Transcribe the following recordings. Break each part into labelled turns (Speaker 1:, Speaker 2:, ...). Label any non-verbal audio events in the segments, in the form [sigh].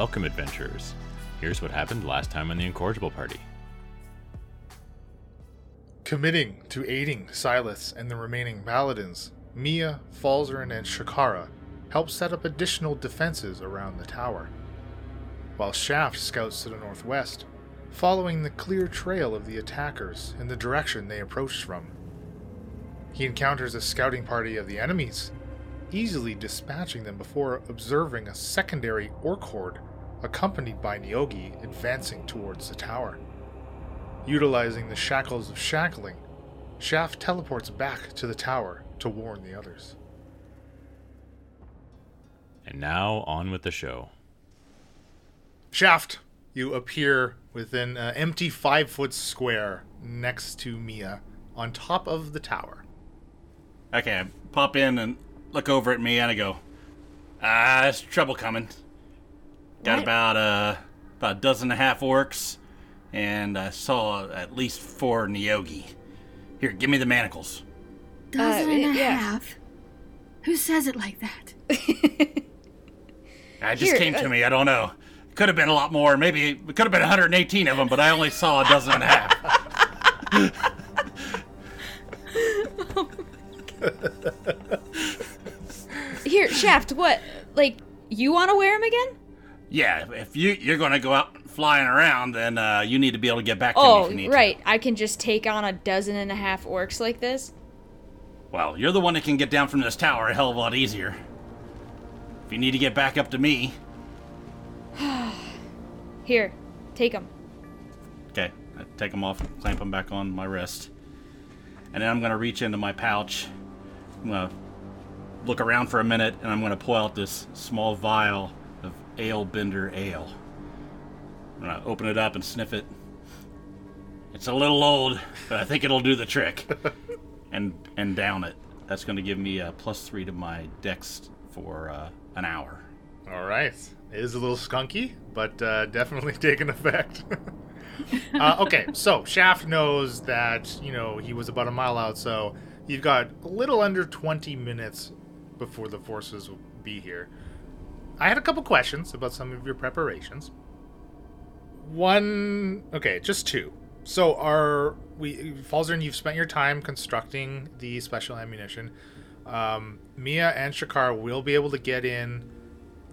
Speaker 1: Welcome, adventurers. Here's what happened last time on the Incorrigible Party.
Speaker 2: Committing to aiding Silas and the remaining paladins, Mia, Falzarin, and Shakara help set up additional defenses around the tower, while Shaft scouts to the northwest, following the clear trail of the attackers in the direction they approached from. He encounters a scouting party of the enemies, easily dispatching them before observing a secondary orc horde accompanied by Nyogi advancing towards the tower. Utilizing the shackles of shackling, Shaft teleports back to the tower to warn the others.
Speaker 1: And now on with the show.
Speaker 2: Shaft, you appear within an empty five foot square next to Mia on top of the tower.
Speaker 3: Okay, I pop in and look over at me and I go, Ah, there's trouble coming. Got
Speaker 4: What?
Speaker 3: about uh about a dozen and a half orcs, and I saw at least four Nyogi. Here, give me the manacles.
Speaker 4: Dozen and a
Speaker 5: yeah.
Speaker 4: half. Who says it like that? [laughs]
Speaker 3: I just
Speaker 5: Here,
Speaker 3: came to
Speaker 5: uh,
Speaker 3: me. I don't know. Could have been a lot more. Maybe it could have been 118 of them, but I only saw a dozen and a half. [laughs] [laughs]
Speaker 5: Here, Shaft, what? Like, you want to wear them again?
Speaker 3: Yeah, if you you're going to go out flying around, then uh, you need to be able to get back to me
Speaker 5: Oh,
Speaker 3: if you need
Speaker 5: right. I can just take on a dozen and a half orcs like this?
Speaker 3: Well, you're the one that can get down from this tower a hell of a lot easier. If you need to get back up to me, [sighs]
Speaker 5: Here, take them.
Speaker 3: Okay, I take them off clamp them back on my wrist. And then I'm going to reach into my pouch. I'm going to look around for a minute and I'm going to pull out this small vial Ale Bender Ale. I'm to open it up and sniff it. It's a little old, but I think it'll do the trick. [laughs] and and down it. That's to give me a plus three to my dex for uh, an hour.
Speaker 2: All right. It is a little skunky, but uh, definitely [laughs] taking effect. [laughs] uh, okay, so Shaft knows that, you know, he was about a mile out, so you've got a little under 20 minutes before the forces will be here. I had a couple questions about some of your preparations. One, okay, just two. So are we, Falzern, you've spent your time constructing the special ammunition. Um, Mia and Shakar will be able to get in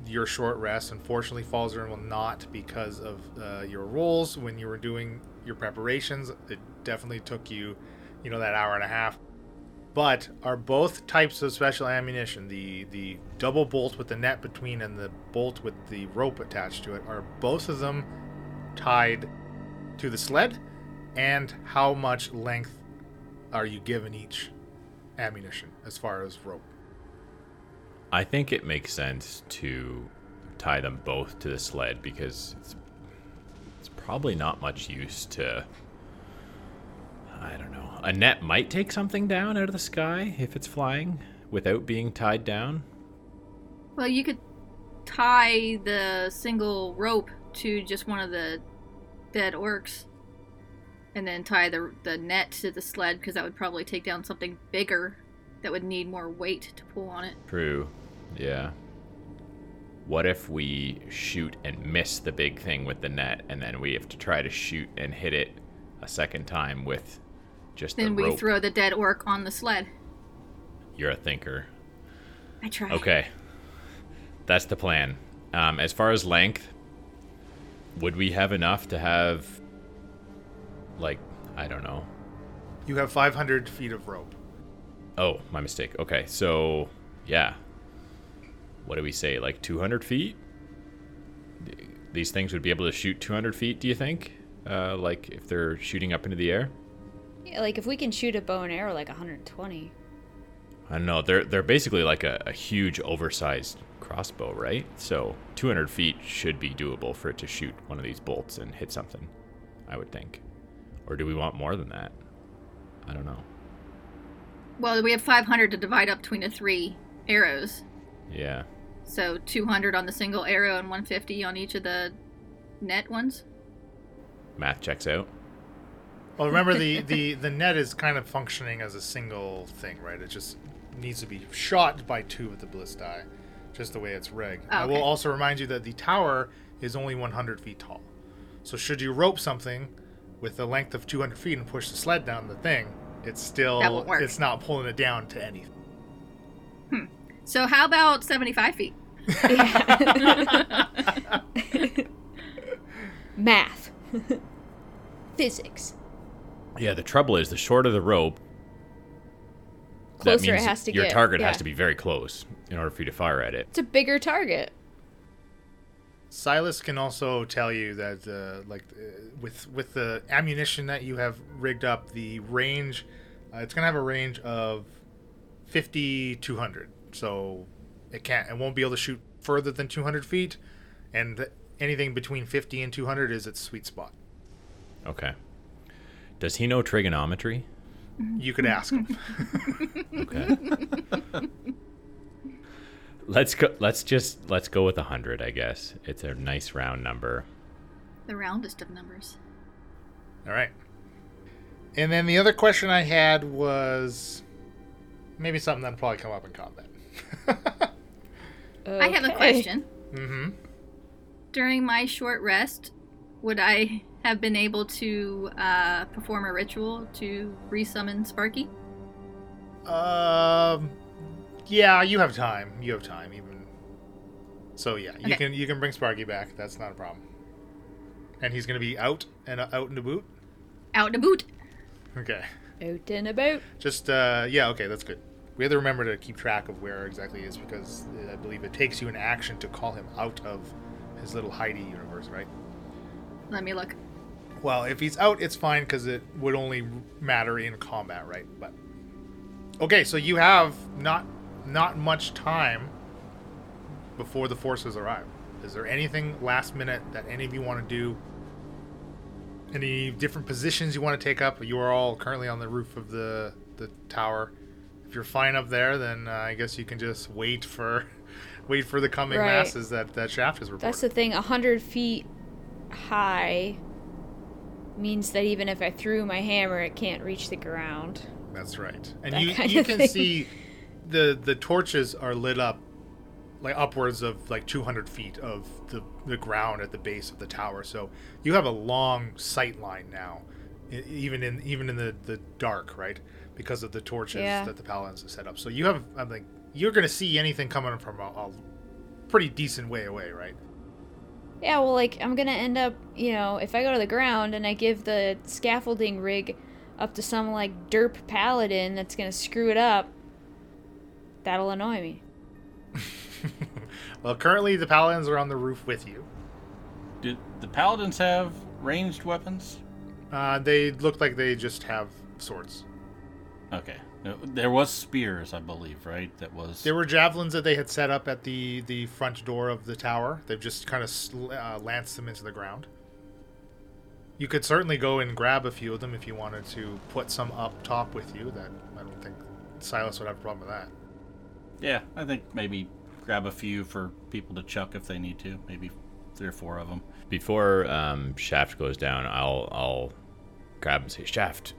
Speaker 2: your short rest. Unfortunately, Falzern will not because of uh, your roles when you were doing your preparations. It definitely took you, you know, that hour and a half. But are both types of special ammunition, the the double bolt with the net between and the bolt with the rope attached to it, are both of them tied to the sled? And how much length are you given each ammunition as far as rope?
Speaker 1: I think it makes sense to tie them both to the sled because it's it's probably not much use to. A net might take something down out of the sky if it's flying without being tied down.
Speaker 4: Well, you could tie the single rope to just one of the dead orcs, and then tie the the net to the sled because that would probably take down something bigger that would need more weight to pull on it.
Speaker 1: True. Yeah. What if we shoot and miss the big thing with the net and then we have to try to shoot and hit it a second time with just
Speaker 4: Then
Speaker 1: the
Speaker 4: we
Speaker 1: rope?
Speaker 4: throw the dead orc on the sled.
Speaker 1: You're a thinker.
Speaker 4: I try.
Speaker 1: Okay. That's the plan. Um, as far as length, would we have enough to have, like, I don't know.
Speaker 2: You have 500 feet of rope.
Speaker 1: Oh, my mistake. Okay, so, yeah. What do we say? Like 200 feet? These things would be able to shoot 200 feet, do you think? Uh, like, if they're shooting up into the air?
Speaker 5: Yeah, like, if we can shoot a bow and arrow like 120.
Speaker 1: I don't know. They're they're basically like a, a huge, oversized crossbow, right? So 200 feet should be doable for it to shoot one of these bolts and hit something. I would think. Or do we want more than that? I don't know.
Speaker 4: Well, we have 500 to divide up between the three arrows.
Speaker 1: Yeah.
Speaker 4: So 200 on the single arrow and 150 on each of the net ones.
Speaker 1: Math checks out.
Speaker 2: Well, remember the, the, the net is kind of functioning as a single thing, right? It just needs to be shot by two with the bliss die, just the way it's rigged.
Speaker 4: Oh,
Speaker 2: I will also remind you that the tower is only 100 feet tall. So should you rope something with a length of 200 feet and push the sled down the thing, it's still it's not pulling it down to anything. Hmm.
Speaker 4: So how about 75 feet? [laughs] [laughs]
Speaker 5: Math. [laughs] Physics.
Speaker 1: Yeah, the trouble is the shorter the rope, that
Speaker 5: Closer it has to get.
Speaker 1: your
Speaker 5: get.
Speaker 1: target
Speaker 5: yeah.
Speaker 1: has to be very close in order for you to fire at it.
Speaker 5: It's a bigger target.
Speaker 2: Silas can also tell you that, uh, like, uh, with with the ammunition that you have rigged up, the range, uh, it's gonna have a range of 50 200. So it can't, it won't be able to shoot further than 200 feet, and th- anything between 50 and 200 is its sweet spot.
Speaker 1: Okay. Does he know trigonometry?
Speaker 2: You could ask him. [laughs]
Speaker 1: Okay. [laughs] let's go. Let's just let's go with a hundred. I guess it's a nice round number.
Speaker 4: The roundest of numbers.
Speaker 2: All right. And then the other question I had was maybe something that'll probably come up in combat.
Speaker 4: I have a question.
Speaker 2: mm-hmm.
Speaker 4: During my short rest, would I have been able to uh, perform a ritual to resummon Sparky?
Speaker 2: Um, yeah, you have time. You have time, even. So yeah, you
Speaker 4: Okay.
Speaker 2: can you can bring Sparky back. That's not a problem. And he's gonna be out and uh, out and boot.
Speaker 4: Out to boot.
Speaker 2: Okay.
Speaker 5: Out in and about.
Speaker 2: Just uh, yeah, okay, that's good. We have to remember to keep track of where exactly he is because uh, I believe it takes you an action to call him out of his little Heidi universe, right?
Speaker 4: Let me look.
Speaker 2: Well, if he's out, it's fine because it would only matter in combat, right? But okay, so you have not not much time before the forces arrive. Is there anything last minute that any of you want to do? Any different positions you want to take up? You are all currently on the roof of the the tower. If you're fine up there, then uh, I guess you can just wait for [laughs] wait for the coming
Speaker 5: Right.
Speaker 2: masses that that shaft is reporting.
Speaker 5: That's the thing. A hundred feet high means that even if I threw my hammer, it can't reach the ground.
Speaker 2: That's right. And
Speaker 5: That
Speaker 2: you you can
Speaker 5: thing.
Speaker 2: see the the torches are lit up like upwards of like 200 feet of the the ground at the base of the tower. So you have a long sight line now, even in even in the the dark, right? Because of the torches
Speaker 5: Yeah.
Speaker 2: that the paladins have set up. So you have I think you're gonna see anything coming from a, a pretty decent way away, right?
Speaker 5: Yeah, well, like, I'm gonna end up, you know, if I go to the ground and I give the scaffolding rig up to some, like, derp paladin that's gonna screw it up, that'll annoy me. [laughs]
Speaker 2: well, currently the paladins are on the roof with you.
Speaker 3: Do the paladins have ranged weapons?
Speaker 2: Uh, they look like they just have swords.
Speaker 3: Okay. No, There was spears, I believe, right? That was.
Speaker 2: There were javelins that they had set up at the the front door of the tower. They've just kind of sl- uh, lanced them into the ground. You could certainly go and grab a few of them if you wanted to put some up top with you. That I don't think Silas would have a problem with that.
Speaker 3: Yeah, I think maybe grab a few for people to chuck if they need to. Maybe three or four of them.
Speaker 1: Before um, Shaft goes down, I'll I'll grab and say, Shaft,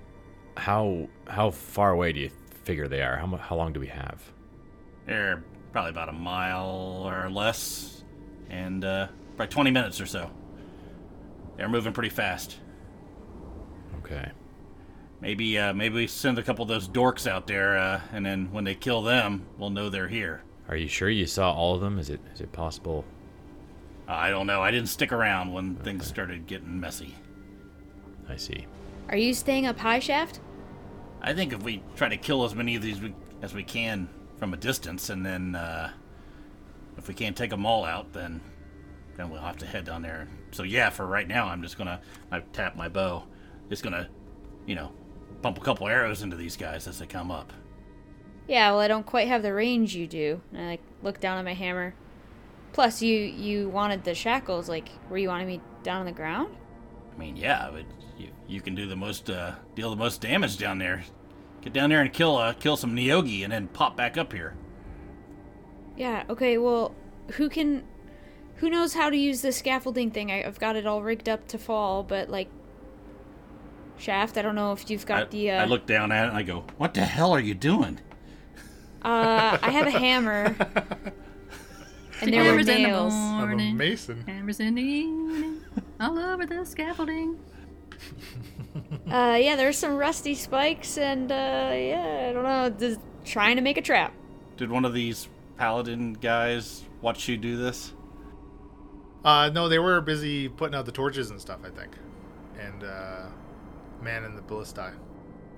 Speaker 1: how how far away do you figure they are? How how long do we have?
Speaker 3: They're probably about a mile or less, and uh, probably 20 minutes or so. They're moving pretty fast.
Speaker 1: Okay.
Speaker 3: Maybe uh, maybe we send a couple of those dorks out there, uh, and then when they kill them, we'll know they're here.
Speaker 1: Are you sure you saw all of them? Is it is it possible?
Speaker 3: Uh, I don't know. I didn't stick around when things started getting messy.
Speaker 1: I see.
Speaker 5: Are you staying up high, Shaft?
Speaker 3: I think if we try to kill as many of these we, as we can from a distance, and then uh, if we can't take them all out, then then we'll have to head down there. So yeah, for right now, I'm just gonna I tap my bow. Just gonna, you know, pump a couple arrows into these guys as they come up.
Speaker 5: Yeah, well, I don't quite have the range you do. And I, like, look down at my hammer. Plus, you you wanted the shackles, like, were you wanting me down on the ground?
Speaker 3: I mean, yeah, but you, you can do the most uh, deal the most damage down there. Get down there and kill uh, kill some Nyogi, and then pop back up here.
Speaker 5: Yeah, okay, well, who can. Who knows how to use the scaffolding thing? I, I've got it all rigged up to fall, but, like. Shaft, I don't know if you've got
Speaker 3: I,
Speaker 5: the. Uh,
Speaker 3: I look down at it and I go, "What the hell are you doing?"
Speaker 5: Uh, I have a hammer. [laughs] And there were
Speaker 4: Hammers in the
Speaker 5: nails.
Speaker 2: Of a mason.
Speaker 4: hammers in the evening, all over the scaffolding. [laughs]
Speaker 5: Uh, yeah, there's some rusty spikes, and uh, yeah, I don't know, just trying to make a trap.
Speaker 3: Did one of these paladin guys watch you do this?
Speaker 2: Uh, no, they were busy putting out the torches and stuff, I think. And, uh, man in the ballistae.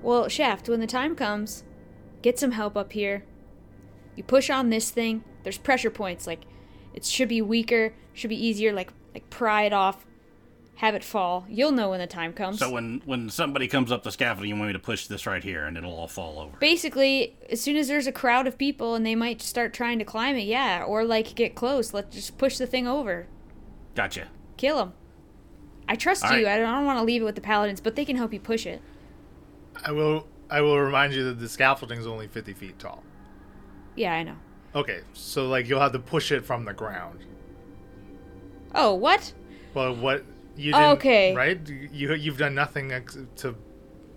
Speaker 5: Well, Shaft, when the time comes, get some help up here. You push on this thing. There's pressure points. Like, it should be weaker, should be easier. Like, like pry it off, have it fall. You'll know when the time comes.
Speaker 3: So when when somebody comes up the scaffolding, you want me to push this right here, and it'll all fall over.
Speaker 5: Basically, as soon as there's a crowd of people and they might start trying to climb it, yeah, or like get close, let's just push the thing over,
Speaker 3: Gotcha.
Speaker 5: kill them. I trust
Speaker 3: All
Speaker 5: you.
Speaker 3: right.
Speaker 5: I don't, I don't want to leave it with the paladins, but they can help you push it.
Speaker 2: I will, I will remind you that the scaffolding is only 50 feet tall.
Speaker 5: Yeah, I know.
Speaker 2: Okay, so, like, you'll have to push it from the ground.
Speaker 5: Oh, what?
Speaker 2: Well, what, you
Speaker 5: Oh,
Speaker 2: didn't,
Speaker 5: okay.
Speaker 2: right? You, you've done nothing to,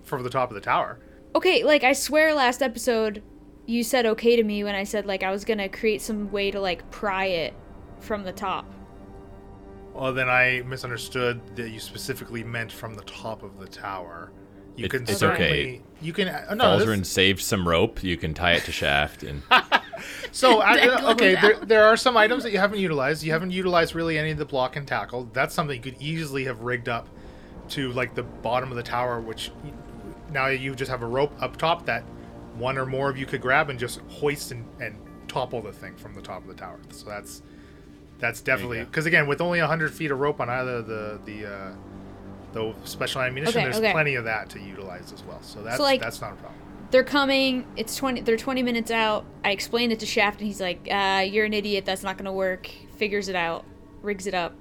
Speaker 2: for the top of the tower.
Speaker 5: Okay, like I swear last episode you said okay to me when I said like I was gonna create some way to like pry it from the top.
Speaker 2: Well, then I misunderstood that you specifically meant from the top of the tower. You
Speaker 1: It-
Speaker 2: can
Speaker 1: it's okay.
Speaker 2: You can uh, no. this-
Speaker 1: Falzarin saved some rope. You can tie it to Shaft, and [laughs]
Speaker 2: So [laughs] I, uh, okay, there, there are some items that you haven't utilized. You haven't utilized really any of the block and tackle. That's something you could easily have rigged up to like the bottom of the tower, which now you just have a rope up top that one or more of you could grab and just hoist and, and topple the thing from the top of the tower. So that's that's definitely because again, with only hundred feet of rope on either the the uh, the special ammunition,
Speaker 5: Okay,
Speaker 2: there's
Speaker 5: okay.
Speaker 2: plenty of that to utilize as well. So that's
Speaker 5: like-
Speaker 2: that's not a problem.
Speaker 5: They're coming. It's twenty. They're twenty minutes out. I explained it to Shaft, and he's like, uh, "You're an idiot. That's not gonna work." Figures it out, rigs it up.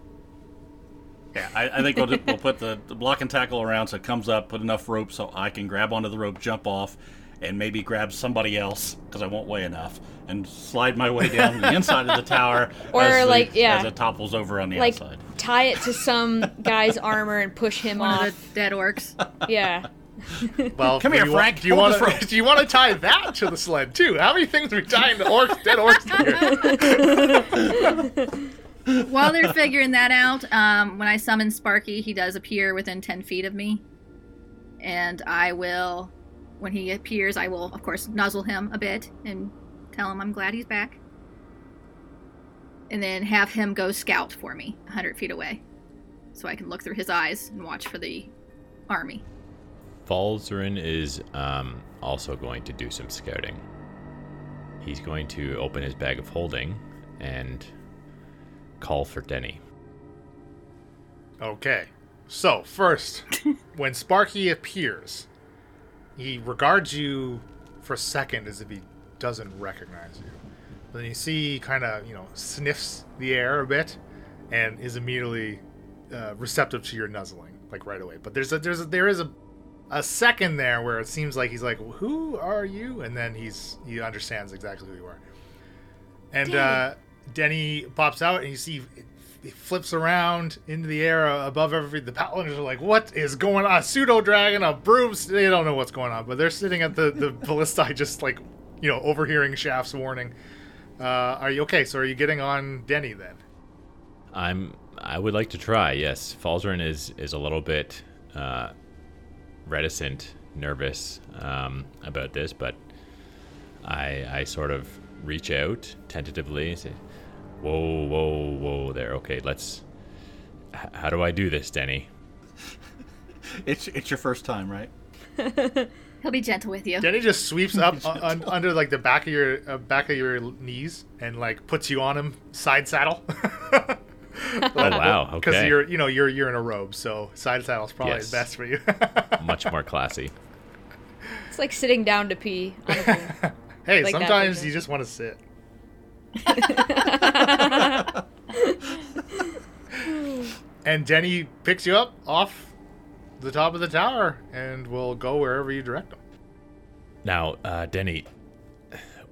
Speaker 3: Yeah, I, I think we'll, do- we'll put the, the block and tackle around so it comes up, put enough rope so I can grab onto the rope, jump off, and maybe grab somebody else because I won't weigh enough, and slide my way down the inside of the tower. [laughs]
Speaker 5: Or,
Speaker 3: as the-
Speaker 5: like, yeah.
Speaker 3: as it topples over on the
Speaker 5: Like
Speaker 3: outside.
Speaker 5: tie it to some guy's armor and push him
Speaker 4: One
Speaker 5: off.
Speaker 4: of the dead orcs.
Speaker 5: Yeah.
Speaker 2: Well,
Speaker 3: Come here,
Speaker 2: you
Speaker 3: Frank.
Speaker 2: Do you want to? [laughs] Do you want to tie that to the sled too? How many things are we tying to orcs, dead orcs here? [laughs]
Speaker 4: While they're figuring that out, um, when I summon Sparky, he does appear within 10 feet of me. And I will, when he appears, I will, of course, nuzzle him a bit and tell him I'm glad he's back. And then have him go scout for me 100 feet away. So I can look through his eyes and watch for the army.
Speaker 1: Falzarin is um, also going to do some scouting. He's going to open his bag of holding and call for Denny.
Speaker 2: Okay. So first, [laughs] when Sparky appears, he regards you for a second as if he doesn't recognize you. Then you see, he kind of, you know, sniffs the air a bit, and is immediately uh, receptive to your nuzzling, like right away. But there's a there's a, there is a a second there where it seems like he's like, "Who are you?" And then he's he understands exactly who you are. And uh, Denny pops out, and you see he flips around into the air above every. The paladins are like, "What is going on?" A pseudo dragon, a broom. They don't know what's going on, but they're sitting at the the [laughs] ballistae, just like you know, overhearing Shaft's warning. Uh, are you okay? So are you getting on Denny then?
Speaker 1: I'm. I would like to try. Yes, Falzarin is is a little bit uh, reticent, nervous um, about this, but I I sort of reach out tentatively and say, "Whoa, whoa, whoa! There. Okay, let's. H- how do I do this, Denny?" [laughs]
Speaker 3: It's it's your first time, right? [laughs]
Speaker 4: He'll be gentle with you.
Speaker 2: Denny just sweeps up [laughs] un- un- under like the back of your uh, back of your knees and like puts you on him side saddle. [laughs]
Speaker 1: Oh wow! Okay.
Speaker 2: Because you're you know you're you're in a robe, so side saddle's probably
Speaker 1: Yes.
Speaker 2: best for you. [laughs]
Speaker 1: much more classy.
Speaker 5: It's like sitting down to pee. On a [laughs] pool.
Speaker 2: hey,
Speaker 5: Like
Speaker 2: sometimes
Speaker 5: version.
Speaker 2: you just want to sit. and Denny picks you up off the top of the tower and will go wherever you direct him.
Speaker 1: Now, uh, Denny,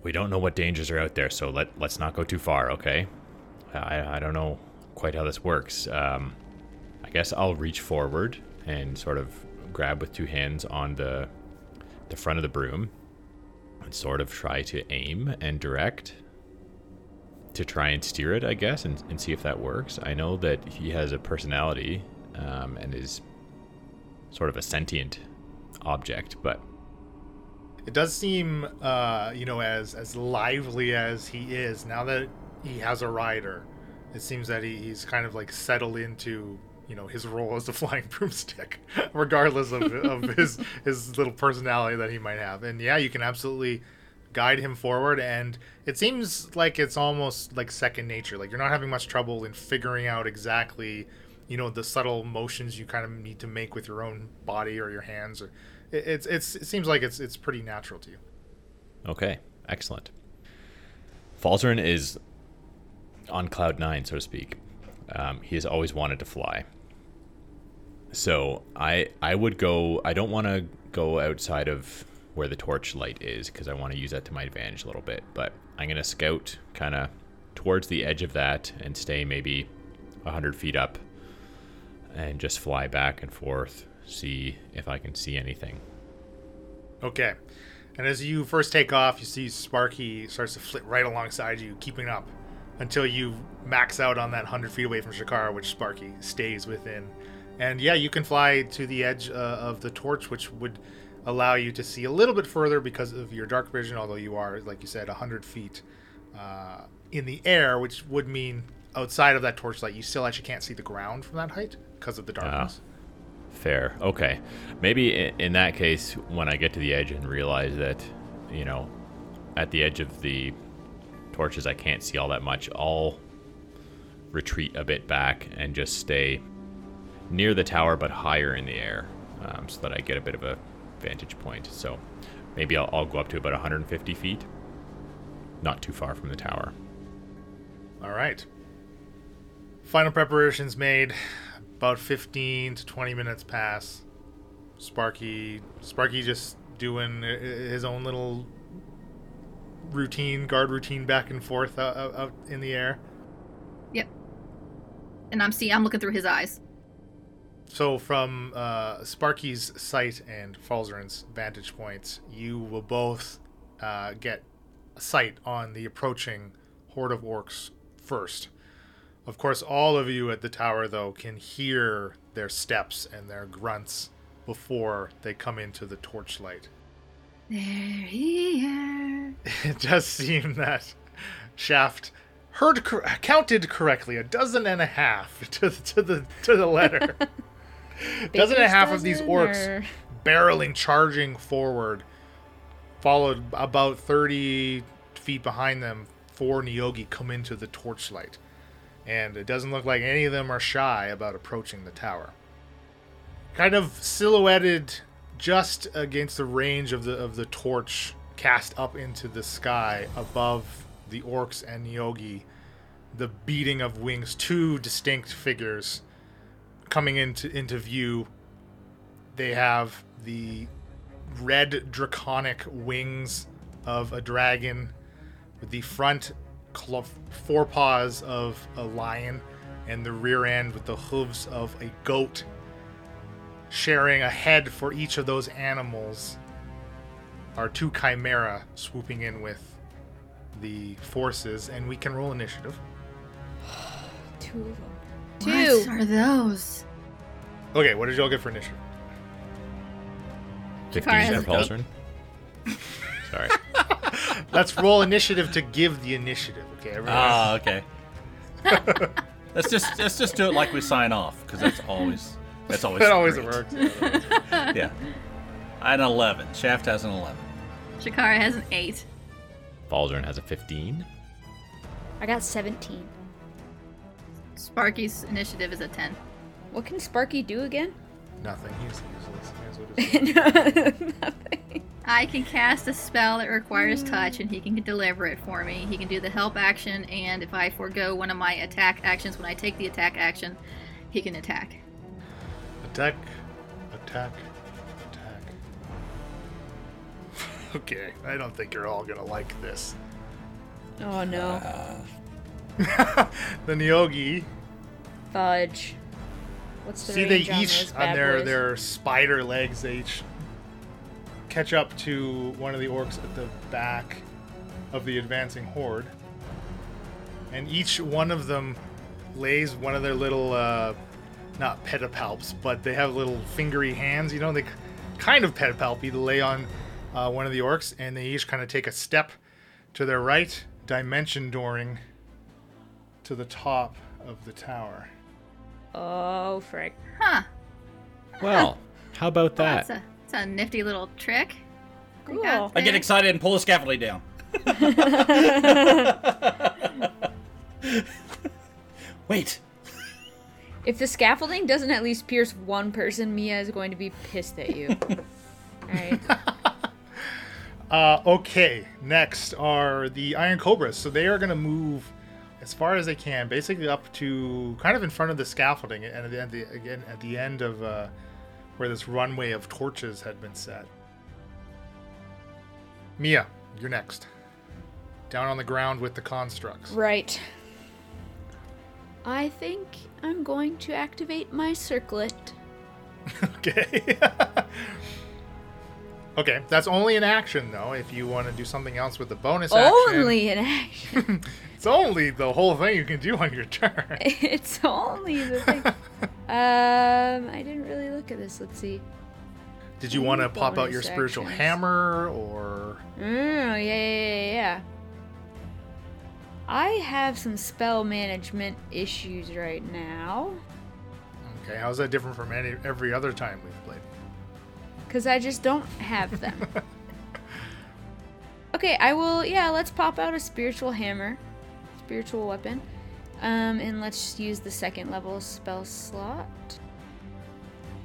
Speaker 1: we don't know what dangers are out there, so let let's not go too far, okay? I I don't know quite how this works. Um, I guess I'll reach forward and sort of grab with two hands on the the front of the broom and sort of try to aim and direct to try and steer it, I guess, and, and see if that works. I know that he has a personality um, and is sort of a sentient object, but
Speaker 2: It does seem, uh, you know, as as lively as he is now that he has a rider. It seems that he, he's kind of like settled into, you know, his role as the [laughs] flying broomstick, regardless of, of [laughs] his his little personality that he might have. And yeah, you can absolutely guide him forward. And it seems like it's almost like second nature. Like you're not having much trouble in figuring out exactly, you know, the subtle motions you kind of need to make with your own body or your hands. Or it, it's it's it seems like it's it's pretty natural to you.
Speaker 1: Okay, excellent. Falzarin is on cloud nine, so to speak. Um, he has always wanted to fly. So I I would go. I don't want to go outside of where the torch light is because I want to use that to my advantage a little bit. But I'm gonna scout kind of towards the edge of that and stay maybe hundred feet up, and just fly back and forth, see if I can see anything.
Speaker 2: Okay. And as you first take off, you see Sparky starts to flit right alongside you, keeping up until you max out on that 100 feet away from Shakara, which Sparky stays within. And yeah, you can fly to the edge uh, of the torch, which would allow you to see a little bit further because of your dark vision, although you are, like you said, 100 feet uh, in the air, which would mean outside of that torchlight, you still actually can't see the ground from that height because of the darkness.
Speaker 1: Fair. Okay. Maybe in that case, when I get to the edge and realize that, you know, at the edge of the torches, I can't see all that much, I'll retreat a bit back and just stay near the tower but higher in the air um, so that I get a bit of a vantage point. So maybe I'll, I'll go up to about 150 feet, not too far from the tower.
Speaker 2: All right. Final preparations made. About 15 to 20 minutes pass. Sparky, Sparky just doing his own little routine, guard routine back and forth out, out, out in the air.
Speaker 4: Yep. And I'm seeing, I'm looking through his eyes.
Speaker 2: So from uh, Sparky's sight and Falzarin's vantage points, you will both uh, get a sight on the approaching horde of orcs first. Of course, all of you at the tower, though, can hear their steps and their grunts before they come into the torchlight.
Speaker 4: They're here. [laughs]
Speaker 2: It does seem that Shaft heard cor- counted correctly a dozen and a half [laughs] to, the- to the to the letter. [laughs] dozen and a half of these orcs
Speaker 5: or-
Speaker 2: barreling, charging forward, followed about 30 feet behind them. Four Nyogi come into the torchlight, and it doesn't look like any of them are shy about approaching the tower. Kind of silhouetted just against the range of the of the torch cast up into the sky above the orcs and Nyogi, the beating of wings, two distinct figures coming into into view. They have the red draconic wings of a dragon with the front cl- forepaws of a lion and the rear end with the hooves of a goat sharing a head for each of those animals are two chimera swooping in with the forces and we can roll initiative [sighs]
Speaker 5: Two of them. Two.
Speaker 4: What
Speaker 5: Two.
Speaker 4: are those?
Speaker 2: okay what did y'all get for initiative
Speaker 1: 15
Speaker 4: has
Speaker 1: for
Speaker 4: a goat.
Speaker 1: Sorry.
Speaker 2: let's roll initiative to give the initiative okay everyone
Speaker 3: Ah, okay. [laughs] let's just let's just do it like we sign off because that's always that's always [laughs]
Speaker 2: that always
Speaker 3: great.
Speaker 2: works [laughs]
Speaker 3: Yeah. I had an eleven. Shaft has an eleven.
Speaker 4: Shakara has an eight.
Speaker 1: Baldrin has a 15.
Speaker 5: I got 17.
Speaker 4: Sparky's initiative is a ten.
Speaker 5: What can Sparky do again?
Speaker 2: Nothing. He's useless. That's what. [laughs]
Speaker 5: Nothing.
Speaker 4: I can cast a spell that requires mm. touch, and he can deliver it for me. He can do the help action, and if I forego one of my attack actions when I take the attack action, he can attack.
Speaker 2: Attack, attack, attack. [laughs] okay, I don't think you're all gonna like this.
Speaker 5: Oh no. [laughs]
Speaker 2: The Nyogi,
Speaker 5: Fudge. What's the
Speaker 2: see, they
Speaker 5: on
Speaker 2: each on their
Speaker 5: boys?
Speaker 2: their spider legs, they each catch up to one of the orcs at the back of the advancing horde. and each one of them lays one of their little, uh, not pedipalps, but they have little fingery hands. You know, they kind of pedipalp you to lay on uh, one of the orcs, and they each kind of take a step to their right, dimension dooring to the top of the tower.
Speaker 5: Oh, frick.
Speaker 4: Huh.
Speaker 1: Well, [laughs] how about
Speaker 4: Well,
Speaker 1: that?
Speaker 4: that's a that's a nifty little trick.
Speaker 5: Cool.
Speaker 4: got
Speaker 3: I get excited and pull the scaffolding down. [laughs] [laughs] Wait.
Speaker 5: If the scaffolding doesn't at least pierce one person, Mia is going to be pissed at you. [laughs] Alright. [laughs]
Speaker 2: Uh, okay, next are the Iron Cobras. So they are going to move as far as they can, basically up to kind of in front of the scaffolding, and at the end, again at the end of uh, where this runway of torches had been set. Mia, you're next. Down on the ground with the constructs.
Speaker 5: Right. I think I'm going to activate my circlet.
Speaker 2: Okay. [laughs] okay, that's only an action though. If you want to do something else with the bonus action,
Speaker 5: Only an [laughs] action.
Speaker 2: it's only the whole thing you can do on your turn. [laughs]
Speaker 5: it's only the thing. Um, I didn't really look at this. Let's see.
Speaker 2: Did you want to pop out your
Speaker 5: Bonus
Speaker 2: spiritual hammer or
Speaker 5: Oh, yeah, yeah, yeah, yeah. I have some spell management issues right now.
Speaker 2: okay? How's that different from any every other time we've played?
Speaker 5: Because I just don't have them. [laughs] okay, I will. Yeah, let's pop out a spiritual hammer, spiritual weapon, um, and let's use the second level spell slot.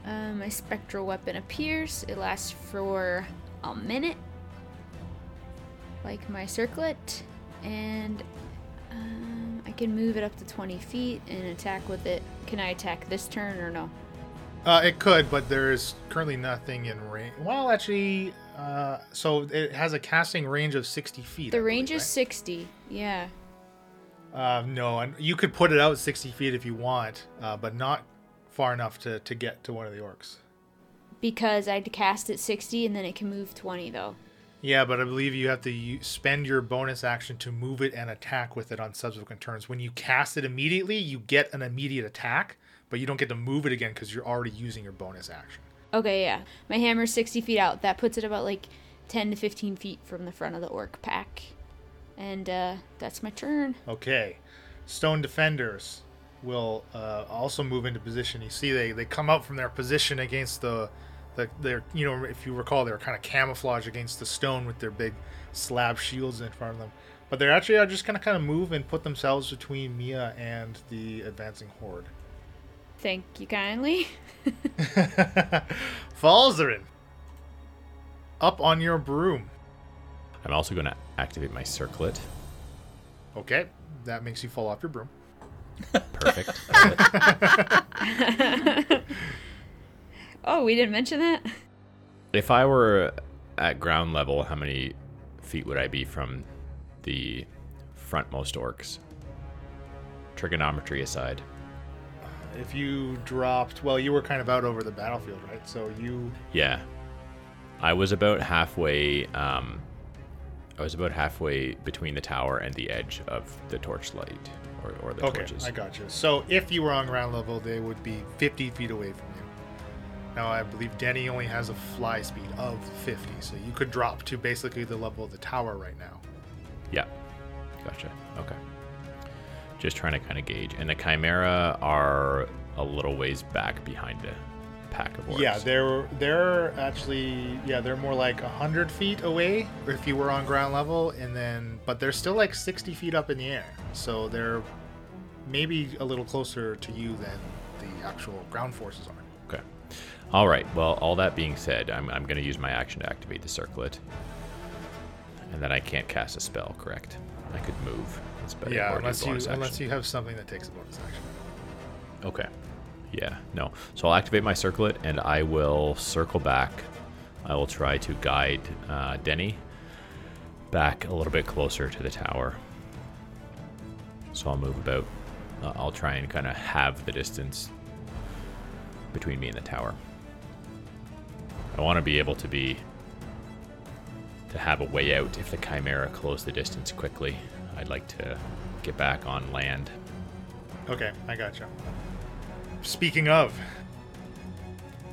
Speaker 5: Um, my spectral weapon appears. It lasts for a minute, like my circlet, and can move it up to 20 feet and attack with it. Can I attack this turn or no?
Speaker 2: Uh, it could, but there is currently nothing in range. Well, actually, uh, so it has a casting range of sixty feet. I
Speaker 5: The range
Speaker 2: believe,
Speaker 5: is 60. Yeah.
Speaker 2: Uh, no, and you could put it out sixty feet if you want, uh, but not far enough to, to get to one of the orcs.
Speaker 5: Because I'd cast it 60 and then it can move 20 though.
Speaker 2: Yeah, but I believe you have to u- spend your bonus action to move it and attack with it on subsequent turns. When you cast it immediately, you get an immediate attack, but you don't get to move it again because you're already using your bonus action.
Speaker 5: Okay, yeah. My hammer's 60 feet out. That puts it about like 10 to 15 feet from the front of the orc pack. And uh, that's my turn.
Speaker 2: Okay, stone defenders will uh, also move into position. You see, they they come out from their position against the, the their you know if you recall they were kind of camouflage against the stone with their big slab shields in front of them. But they're actually are just gonna kind of move and put themselves between Mia and the advancing horde.
Speaker 5: Thank you kindly. [laughs]
Speaker 2: Falzarin, up on your broom.
Speaker 1: I'm also going to activate my circlet.
Speaker 2: Okay, that makes you fall off your broom.
Speaker 1: Perfect. [laughs] [laughs]
Speaker 5: Oh, we didn't mention that?
Speaker 1: if I were at ground level, how many feet would I be from the frontmost orcs? Trigonometry aside.
Speaker 2: If you dropped, well, you were kind of out over the battlefield, right? So you
Speaker 1: Yeah. I was about halfway um I was about halfway between the tower and the edge of the torchlight or, or the
Speaker 2: Okay,
Speaker 1: torches.
Speaker 2: I got you. So if you were on ground level, they would be 50 feet away from you. Now, I believe Denny only has a fly speed of 50, so you could drop to basically the level of the tower right now.
Speaker 1: Yeah. Gotcha. Okay. Just trying to kind of gauge. And the Chimera are a little ways back behind the pack of orcs.
Speaker 2: Yeah, they're they're actually yeah they're more like 100 feet away if you were on ground level, and then but they're still like 60 feet up in the air, so they're maybe a little closer to you than the actual ground forces are.
Speaker 1: All right. Well, all that being said, I'm, I'm going to use my action to activate the circlet. And then I can't cast a spell, correct? I could move. That's better.
Speaker 2: Yeah, unless you unless you have something that takes a bonus action.
Speaker 1: Okay. Yeah, no. So I'll activate my circlet and I will circle back. I will try to guide uh, Denny back a little bit closer to the tower. So I'll move about. Uh, I'll try and kind of have the distance between me and the tower. I want to be able to be. to have a way out if the Chimera close the distance quickly. I'd like to get back on land.
Speaker 2: Okay, I gotcha. Speaking of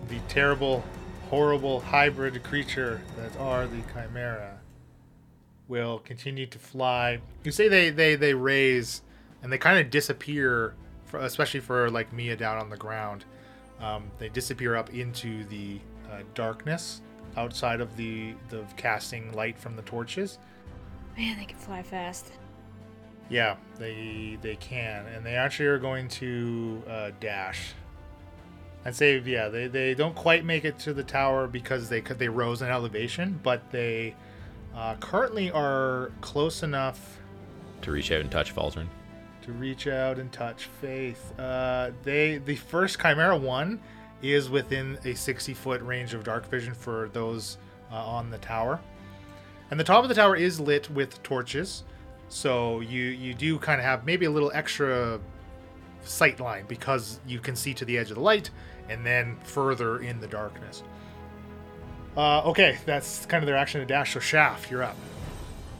Speaker 2: the terrible, horrible hybrid creature that are the Chimera, will continue to fly. You say they they they raise and they kind of disappear, for, especially for like Mia down on the ground. Um, they disappear up into the uh, darkness outside of the the casting light from the torches.
Speaker 5: Man, they can fly fast.
Speaker 2: Yeah, they they can, and they actually are going to uh, dash. I'd say yeah, they, they don't quite make it to the tower because they they rose in elevation, but they uh, currently are close enough
Speaker 1: To reach out and touch Falzern.
Speaker 2: to reach out and touch Faith. Uh, they the first Chimera one is within a 60 foot range of dark vision for those uh, on the tower, and the top of the tower is lit with torches, so you you do kind of have maybe a little extra sight line because you can see to the edge of the light and then further in the darkness. Uh, okay, that's kind of their action to dash. So Shaft, you're up.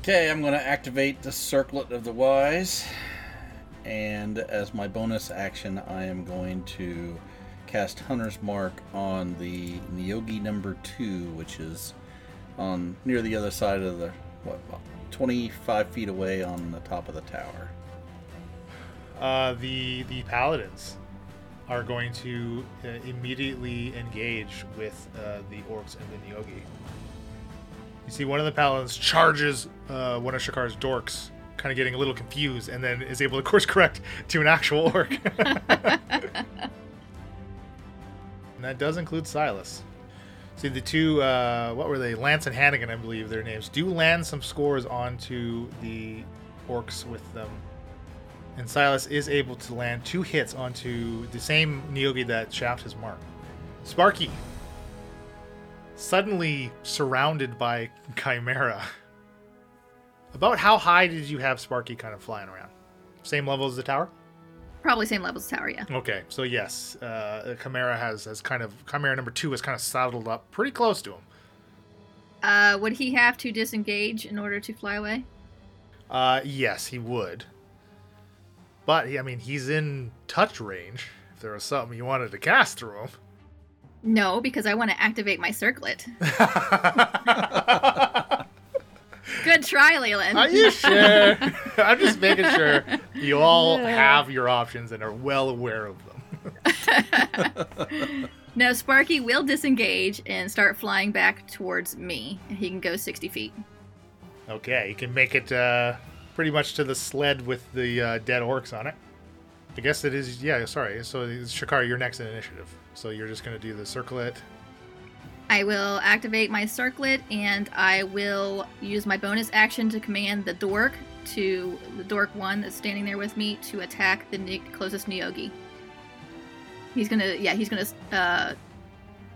Speaker 3: Okay, I'm going to activate the Circlet of the Wise. And as my bonus action, I am going to cast Hunter's Mark on the Nyogi number two, which is on near the other side of the, what, about 25 feet away on the top of the tower.
Speaker 2: uh, the the paladins are going to uh, immediately engage with uh, the orcs and the Nyogi. You see, one of the paladins charges uh, one of Shakar's dorks, kind of getting a little confused, and then is able to course correct to an actual orc. [laughs] [laughs] and that does include Silas. See, the two, uh, what were they? Lance and Hannigan, I believe their names, do land some scores onto the orcs with them and Silas is able to land two hits onto the same Nyogi that Shaft has marked. Sparky, suddenly surrounded by [laughs] Chimera. About how high did you have Sparky kind of flying around? Same level as the tower?
Speaker 4: Probably same level as tower, yeah.
Speaker 2: Okay, so yes, uh, Chimera has, has kind of, Chimera number two has kind of saddled up pretty close to him.
Speaker 4: Uh, would he have to disengage in order to fly away?
Speaker 2: Uh, yes, he would. But, I mean, he's in touch range. If there was something you wanted to cast through him.
Speaker 4: No, because I want to activate my circlet. [laughs] [laughs] Good try, Leland.
Speaker 2: Are you sure? [laughs] I'm just making sure you all have your options and are well aware of them. [laughs]
Speaker 4: no, Sparky will disengage and start flying back towards me. He can go 60 feet.
Speaker 2: Okay, you can make it uh, pretty much to the sled with the uh, dead orcs on it. I guess it is. Yeah, sorry. So, Shakar, you're next in initiative. So you're just going to do the circlet.
Speaker 4: I will activate my circlet and I will use my bonus action to command the dork to the dork one that's standing there with me to attack the ne- closest Nyogi. He's gonna, yeah, he's gonna. Uh,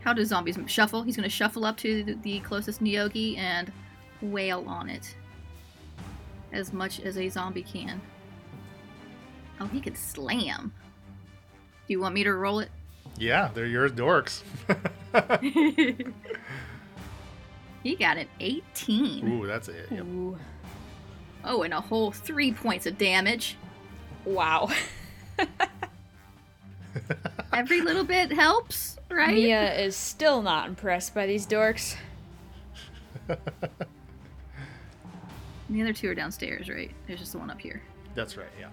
Speaker 4: how do zombies shuffle? He's gonna shuffle up to the, closest Nyogi and wail on it as much as a zombie can. Oh, he could slam. Do you want me to roll it?
Speaker 2: Yeah, they're your dorks. [laughs]
Speaker 4: he got an 18.
Speaker 2: Ooh, that's it. Yep.
Speaker 5: Ooh.
Speaker 4: Oh, and a whole three points of damage.
Speaker 5: Wow. [laughs]
Speaker 4: Every little bit helps, right?
Speaker 5: Mia is still not impressed by these dorks. [laughs]
Speaker 4: The other two are downstairs, right? There's just the one up here.
Speaker 2: That's right. Yeah.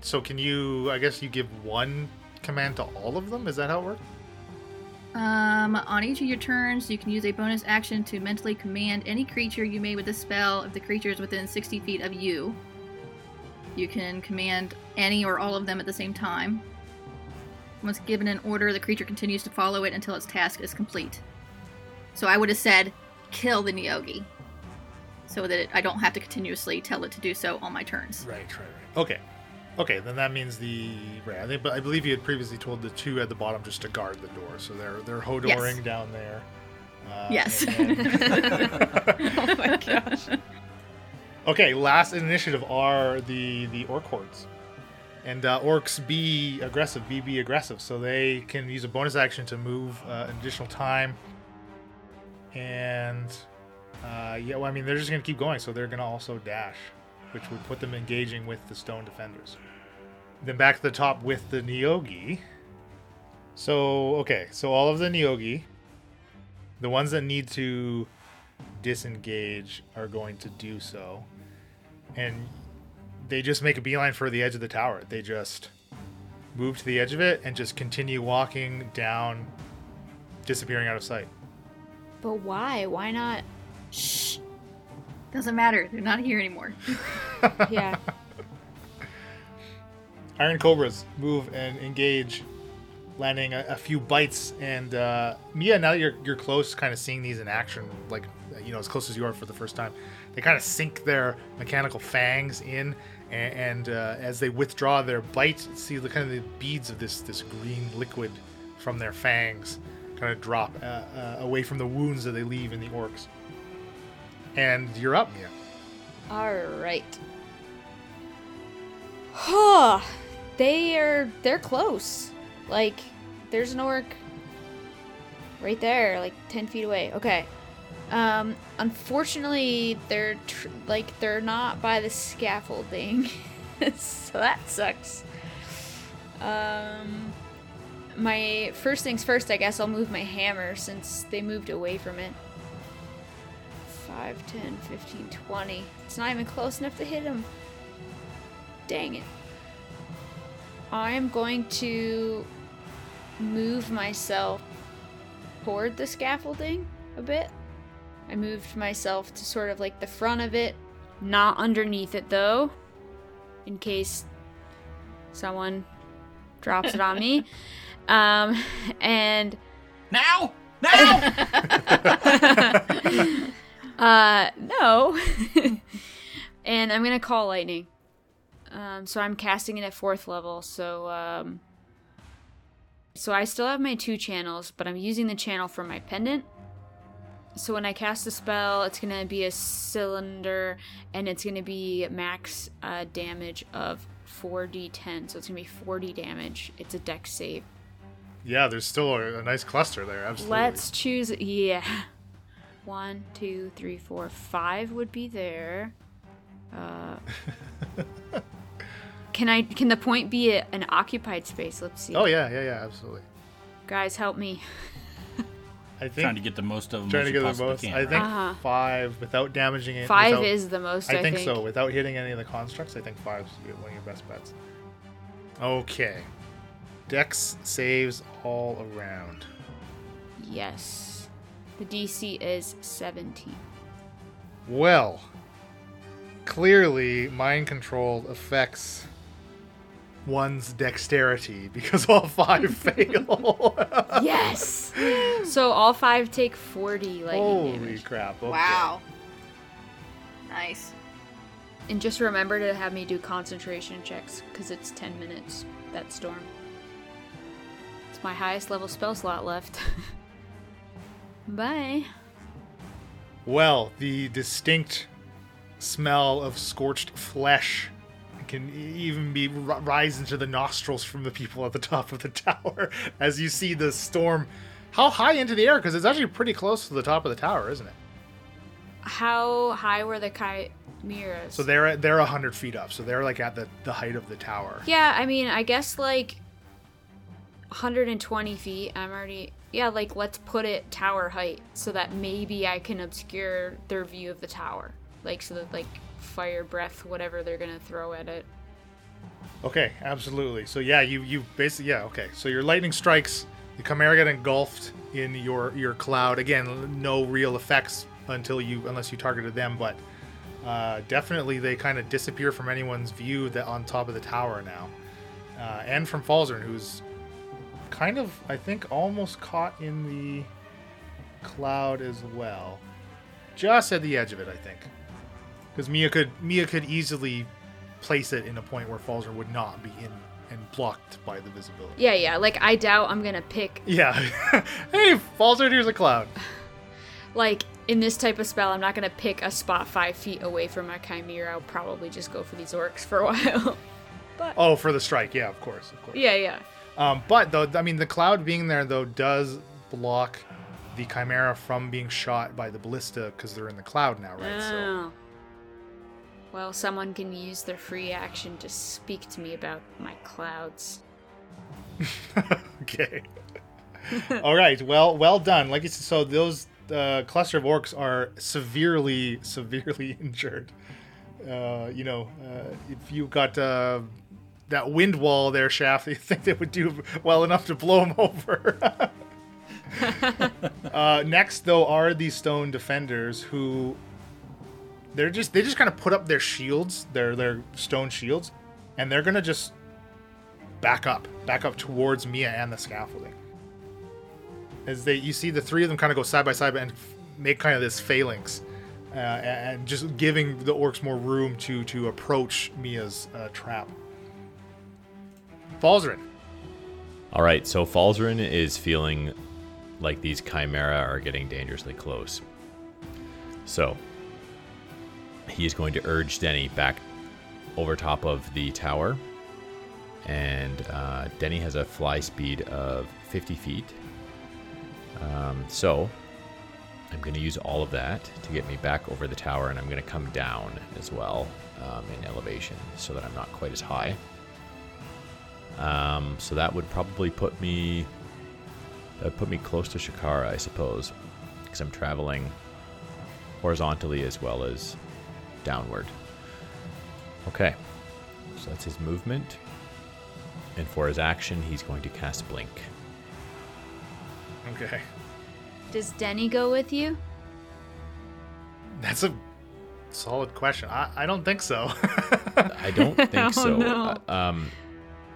Speaker 2: So can you? I guess you give one command to all of them. Is that how it works?
Speaker 4: Um, on each of your turns, you can use a bonus action to mentally command any creature you may with a spell if the creature is within 60 feet of you. You can command any or all of them at the same time. Once given an order, the creature continues to follow it until its task is complete. So I would have said, kill the Nyogi. So that it, I don't have to continuously tell it to do so on my turns.
Speaker 2: Right, right, right. Okay. Okay, then that means the right. I think, but I believe you had previously told the two at the bottom just to guard the door, so they're they're hodoring
Speaker 4: Yes.
Speaker 2: down there. Uh,
Speaker 4: Yes. [laughs]
Speaker 5: oh my gosh.
Speaker 2: okay, last initiative are the the orc hordes, and uh, orcs be aggressive, be be aggressive, so they can use a bonus action to move uh, an additional time. And uh, yeah, well, I mean they're just gonna keep going, so they're gonna also dash. Which would put them engaging with the stone defenders. Then back to the top with the Neogi. So, okay, so all of the Neogi, the ones that need to disengage, are going to do so. And they just make a beeline for the edge of the tower. They just move to the edge of it and just continue walking down, disappearing out of sight.
Speaker 5: But why? Why not?
Speaker 4: Shh. Doesn't matter. They're not here anymore. [laughs]
Speaker 5: Yeah.
Speaker 2: Iron Cobras move and engage, landing a, a few bites. And uh, Mia, now that you're you're close, kind of seeing these in action, like you know as close as you are for the first time, they kind of sink their mechanical fangs in, and, and uh, as they withdraw their bite, see the kind of the beads of this this green liquid from their fangs kind of drop uh, uh, away from the wounds that they leave in the orcs. And you're up, Mia.
Speaker 5: All right. Huh. They are they're close. Like there's an orc right there, like 10 feet away. Okay. Um unfortunately they're tr- like they're not by the scaffolding. [laughs] so that sucks. Um my first things first, I guess I'll move my hammer since they moved away from it. 5, 10, 15, 20. It's not even close enough to hit him. Dang it. I am going to move myself toward the scaffolding a bit. I moved myself to sort of like the front of it, not underneath it though, in case someone drops it on me. [laughs] Um, and
Speaker 3: Now! Now! [laughs] [laughs]
Speaker 5: Uh, no. [laughs] and I'm gonna call lightning. Um, so I'm casting it at fourth level. So um, so I still have my two channels, but I'm using the channel for my pendant. So when I cast a spell, it's gonna be a cylinder, and it's gonna be max uh, damage of 4d10. So it's gonna be 40 damage. It's a dex save.
Speaker 2: Yeah, there's still a, a nice cluster there. Absolutely.
Speaker 5: Let's choose. Yeah. One, two, three, four, five would be there. Uh, [laughs] can I? Can the point be a, an occupied space? Let's see.
Speaker 2: Oh yeah, yeah, yeah, absolutely.
Speaker 5: Guys, help me. [laughs]
Speaker 2: I think
Speaker 3: trying to get the most of them.
Speaker 2: trying to get the most.
Speaker 3: Can,
Speaker 2: I
Speaker 3: right?
Speaker 2: think
Speaker 5: Uh-huh.
Speaker 2: five without damaging it.
Speaker 5: Five
Speaker 2: without-
Speaker 5: is the most.
Speaker 2: I
Speaker 5: I,
Speaker 2: think, so. Without hitting any of the constructs, I think five five's one of your best bets. Okay. Dex saves all around.
Speaker 5: Yes. The DC is 17.
Speaker 2: Well, clearly, mind control affects one's dexterity because all [laughs] five [laughs] fail.
Speaker 5: Yes. so all five take 40 lightning
Speaker 2: Holy
Speaker 5: damage.
Speaker 2: crap! Okay.
Speaker 4: Wow. Nice.
Speaker 5: And just remember to have me do concentration checks because it's 10 minutes. That storm. It's my highest level spell slot left. [laughs] Bye.
Speaker 2: Well, the distinct smell of scorched flesh can even be r- rise into the nostrils from the people at the top of the [laughs] tower as you see the storm. How high into the air? Because it's actually pretty close to the top of the tower, isn't it?
Speaker 5: How high were the chimeras?
Speaker 2: So they're at, they're hundred feet up. So they're like at the the height of the tower.
Speaker 5: Yeah, I mean, I guess like 120 feet. I'm already. Yeah, like let's put it tower height so that maybe I can obscure their view of the tower. Like, so that, like, fire breath, whatever they're gonna throw at it.
Speaker 2: Okay, absolutely. So yeah, you you basically yeah okay. So your lightning strikes. The chimera get engulfed in your your cloud. Again, no real effects until you unless you targeted them, but uh, definitely they kind of disappear from anyone's view that on top of the tower now, uh, and from Falzern, who's kind of I think almost caught in the cloud as well, just at the edge of it. I think because Mia could Mia could easily place it in a point where Falzer would not be in and blocked by the visibility.
Speaker 5: Yeah, yeah. Like, I doubt I'm gonna pick.
Speaker 2: Yeah. [laughs] hey, Falzer, here's a cloud.
Speaker 5: Like, in this type of spell, I'm not gonna pick a spot five feet away from my chimera. I'll probably just go for these orcs for a [laughs] while.
Speaker 2: but Oh, for the strike. Yeah, of course, of course.
Speaker 5: yeah, yeah.
Speaker 2: Um, but though, I mean, the cloud being there though does block the chimera from being shot by the ballista because they're in the cloud now, right? So
Speaker 5: Oh. Well, someone can use their free action to speak to me about my clouds. [laughs]
Speaker 2: okay. [laughs] All right. Well, well done. Like you said, so those uh, cluster of orcs are severely, [laughs] severely injured. Uh, you know, uh, if you got uh, that wind wall there, Shaft, [laughs] you think they would do well enough to blow them over. [laughs] uh, next, though, are these stone defenders who they're just they just kind of put up their shields, their their stone shields, and they're gonna just back up, back up towards Mia and the scaffolding. As they, you see the three of them kind of go side by side and make kind of this phalanx, uh, and just giving the orcs more room to to approach Mia's uh, trap. Falzarin.
Speaker 1: All right, so Falzarin is feeling like these chimera are getting dangerously close. So he is going to urge Denny back over top of the tower. And uh, Denny has a fly speed of 50 feet. Um, so I'm going to use all of that to get me back over the tower, and I'm going to come down as well um, in elevation so that I'm not quite as high. Um, so that would probably put me that would put me close to Shakara, I suppose, because I'm traveling horizontally as well as downward. Okay, so that's his movement, and for his action, he's going to cast Blink.
Speaker 2: Okay,
Speaker 5: Does Denny go with you?
Speaker 2: that's a solid question. I, I don't think so. [laughs]
Speaker 1: I don't [laughs] think
Speaker 5: Oh,
Speaker 1: so.
Speaker 5: no.
Speaker 1: Uh, um,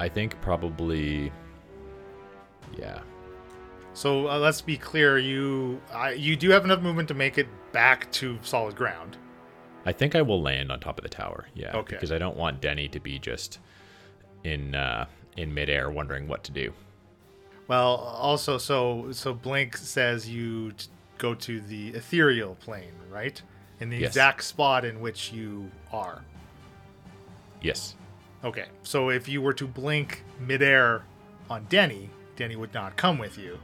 Speaker 1: I think probably, yeah.
Speaker 2: so uh, let's be clear. You I, you do have enough movement to make it back to solid ground.
Speaker 1: I think I will land on top of the tower. Yeah.
Speaker 2: Okay.
Speaker 1: Because I don't want Denny to be just in uh, in midair wondering what to do.
Speaker 2: Well, also, so so Blink says you t- go to the ethereal plane, right? In the
Speaker 1: Yes.
Speaker 2: exact spot in which you are.
Speaker 1: Yes.
Speaker 2: Okay, so if you were to blink midair on Denny, Denny would not come with you,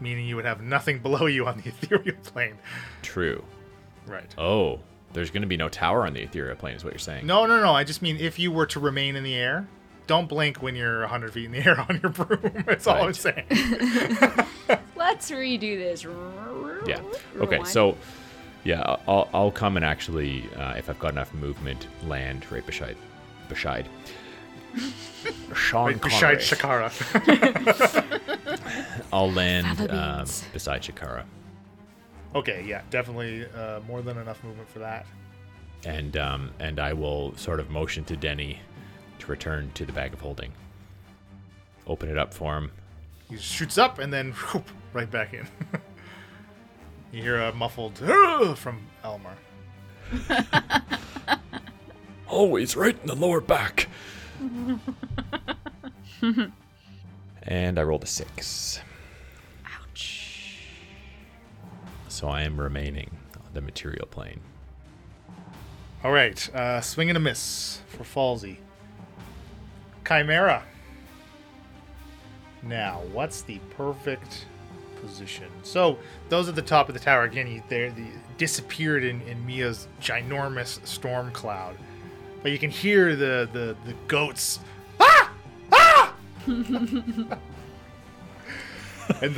Speaker 2: meaning you would have nothing [laughs] below you on the ethereal plane.
Speaker 1: True.
Speaker 2: Right.
Speaker 1: Oh, there's going to be no tower on the ethereal plane, is what you're saying.
Speaker 2: No, no, no. I just mean if you were to remain in the air, don't blink when you're 100 feet in the air on your broom. [laughs] That's all I'm saying. [laughs]
Speaker 5: Let's redo this.
Speaker 1: Yeah. Okay.
Speaker 5: Rewind.
Speaker 1: So, yeah, I'll, I'll come and actually, uh, if I've got enough movement, land right beside, beside. Sean
Speaker 2: Right beside Shakara. [laughs]
Speaker 1: I'll land
Speaker 5: Fava
Speaker 1: um,
Speaker 5: beans.
Speaker 1: beside Shakara,
Speaker 2: okay, yeah, definitely uh, more than enough movement for that.
Speaker 1: and um, and I will sort of motion to Denny to return to the bag of holding. Open it up for him.
Speaker 2: He shoots up and then [laughs] whoop, right back in. [laughs] you hear a muffled "Ugh!" from Elmar.
Speaker 1: Always right in the lower back. [laughs] and I rolled a six.
Speaker 5: Ouch.
Speaker 1: So I am remaining on the material plane.
Speaker 2: All right, uh, swing and a miss for Falsey. Chimera. Now, what's the perfect position? So, those at the top of the tower again, they're the, disappeared in, in Mia's ginormous storm cloud, but you can hear the the, the goats. Ah! Ah! [laughs] and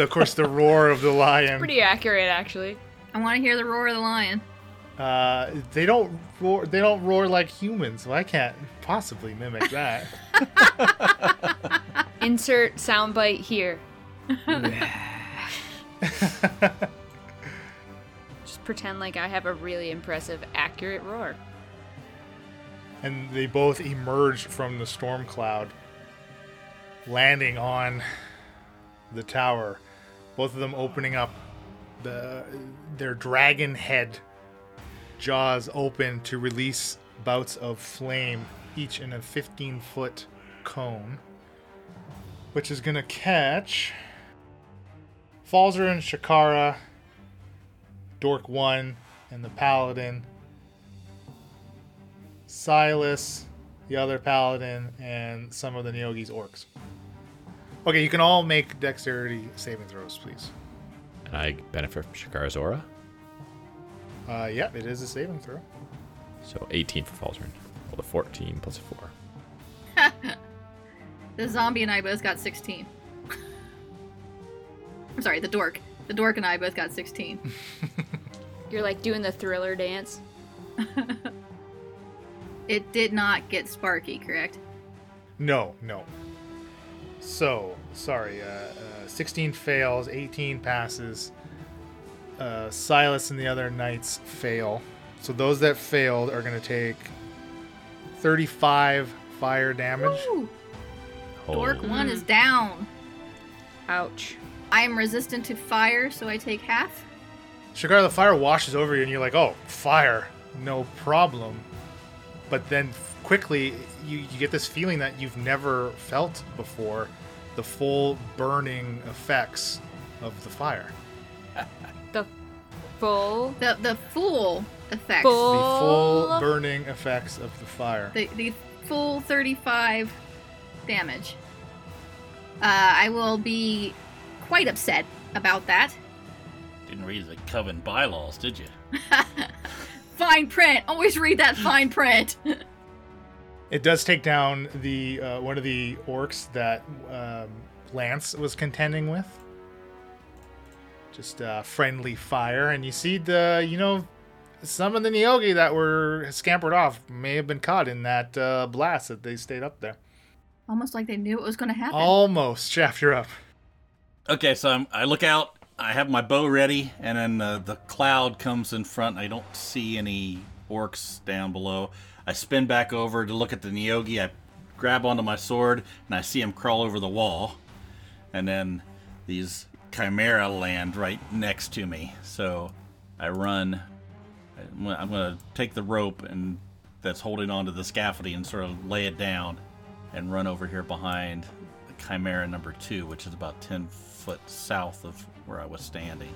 Speaker 2: of course, the roar of the lion.
Speaker 5: Pretty accurate, actually.
Speaker 4: I want to hear the roar of the lion.
Speaker 2: Uh, they don't roar. They don't roar like humans, so I can't possibly mimic that. [laughs]
Speaker 5: Insert soundbite here. [laughs] Just pretend like I have a really impressive, accurate roar.
Speaker 2: And they both emerge from the storm cloud, landing on the tower. Both of them opening up the their dragon head jaws open to release bouts of flame, each in a 15 foot cone, which is gonna catch Falzer and Shakara, Dork One, and the Paladin. Silas, the other paladin, and some of the Neogi's orcs. Okay, you can all make dexterity saving throws, please.
Speaker 1: And I benefit from Shakara's aura.
Speaker 2: Uh, yeah, it is a saving throw.
Speaker 1: So 18 for Falzern. Well, the 14 plus 4. [laughs]
Speaker 4: The zombie and I both got 16. I'm sorry, the dork. The dork and I both got 16. [laughs]
Speaker 5: You're like doing the thriller dance. [laughs]
Speaker 4: It did not get Sparky, correct?
Speaker 2: No, no. So, sorry. Uh, uh, 16 fails, 18 passes. Uh, Silas and the other knights fail. So those that failed are going to take 35 fire damage.
Speaker 4: Woo! Dork 1 is down.
Speaker 5: Ouch.
Speaker 4: I am resistant to fire, so I take half.
Speaker 2: Shakar, the fire washes over you, and you're like, "Oh, fire, no problem." But then quickly, you, you get this feeling that you've never felt before: the full burning effects of the fire,
Speaker 5: The full.
Speaker 4: The the full effects.
Speaker 5: Full-
Speaker 2: the full burning effects of the fire.
Speaker 4: The, the full 35 damage. Uh, I will be quite upset about that.
Speaker 3: Didn't read the Coven bylaws, did you? [laughs]
Speaker 4: Fine print. Always read that fine print.
Speaker 2: It does take down the uh, one of the orcs that um, Lance was contending with. Just uh, friendly fire, and you see the you know some of the Neogi that were scampered off may have been caught in that uh, blast that they stayed up there.
Speaker 4: Almost like they knew it was going to happen.
Speaker 2: Almost, [laughs] Shaft, you're up.
Speaker 3: Okay, so I'm, I look out. I have my bow ready, and then uh, the cloud comes in front. I don't see any orcs down below. I spin back over to look at the Neogi. I grab onto my sword, and I see him crawl over the wall. And then these chimera land right next to me. So I run. I'm going to take the rope and that's holding onto the scaffolding and sort of lay it down and run over here behind Chimera number two, which is about 10 foot south of where I was standing.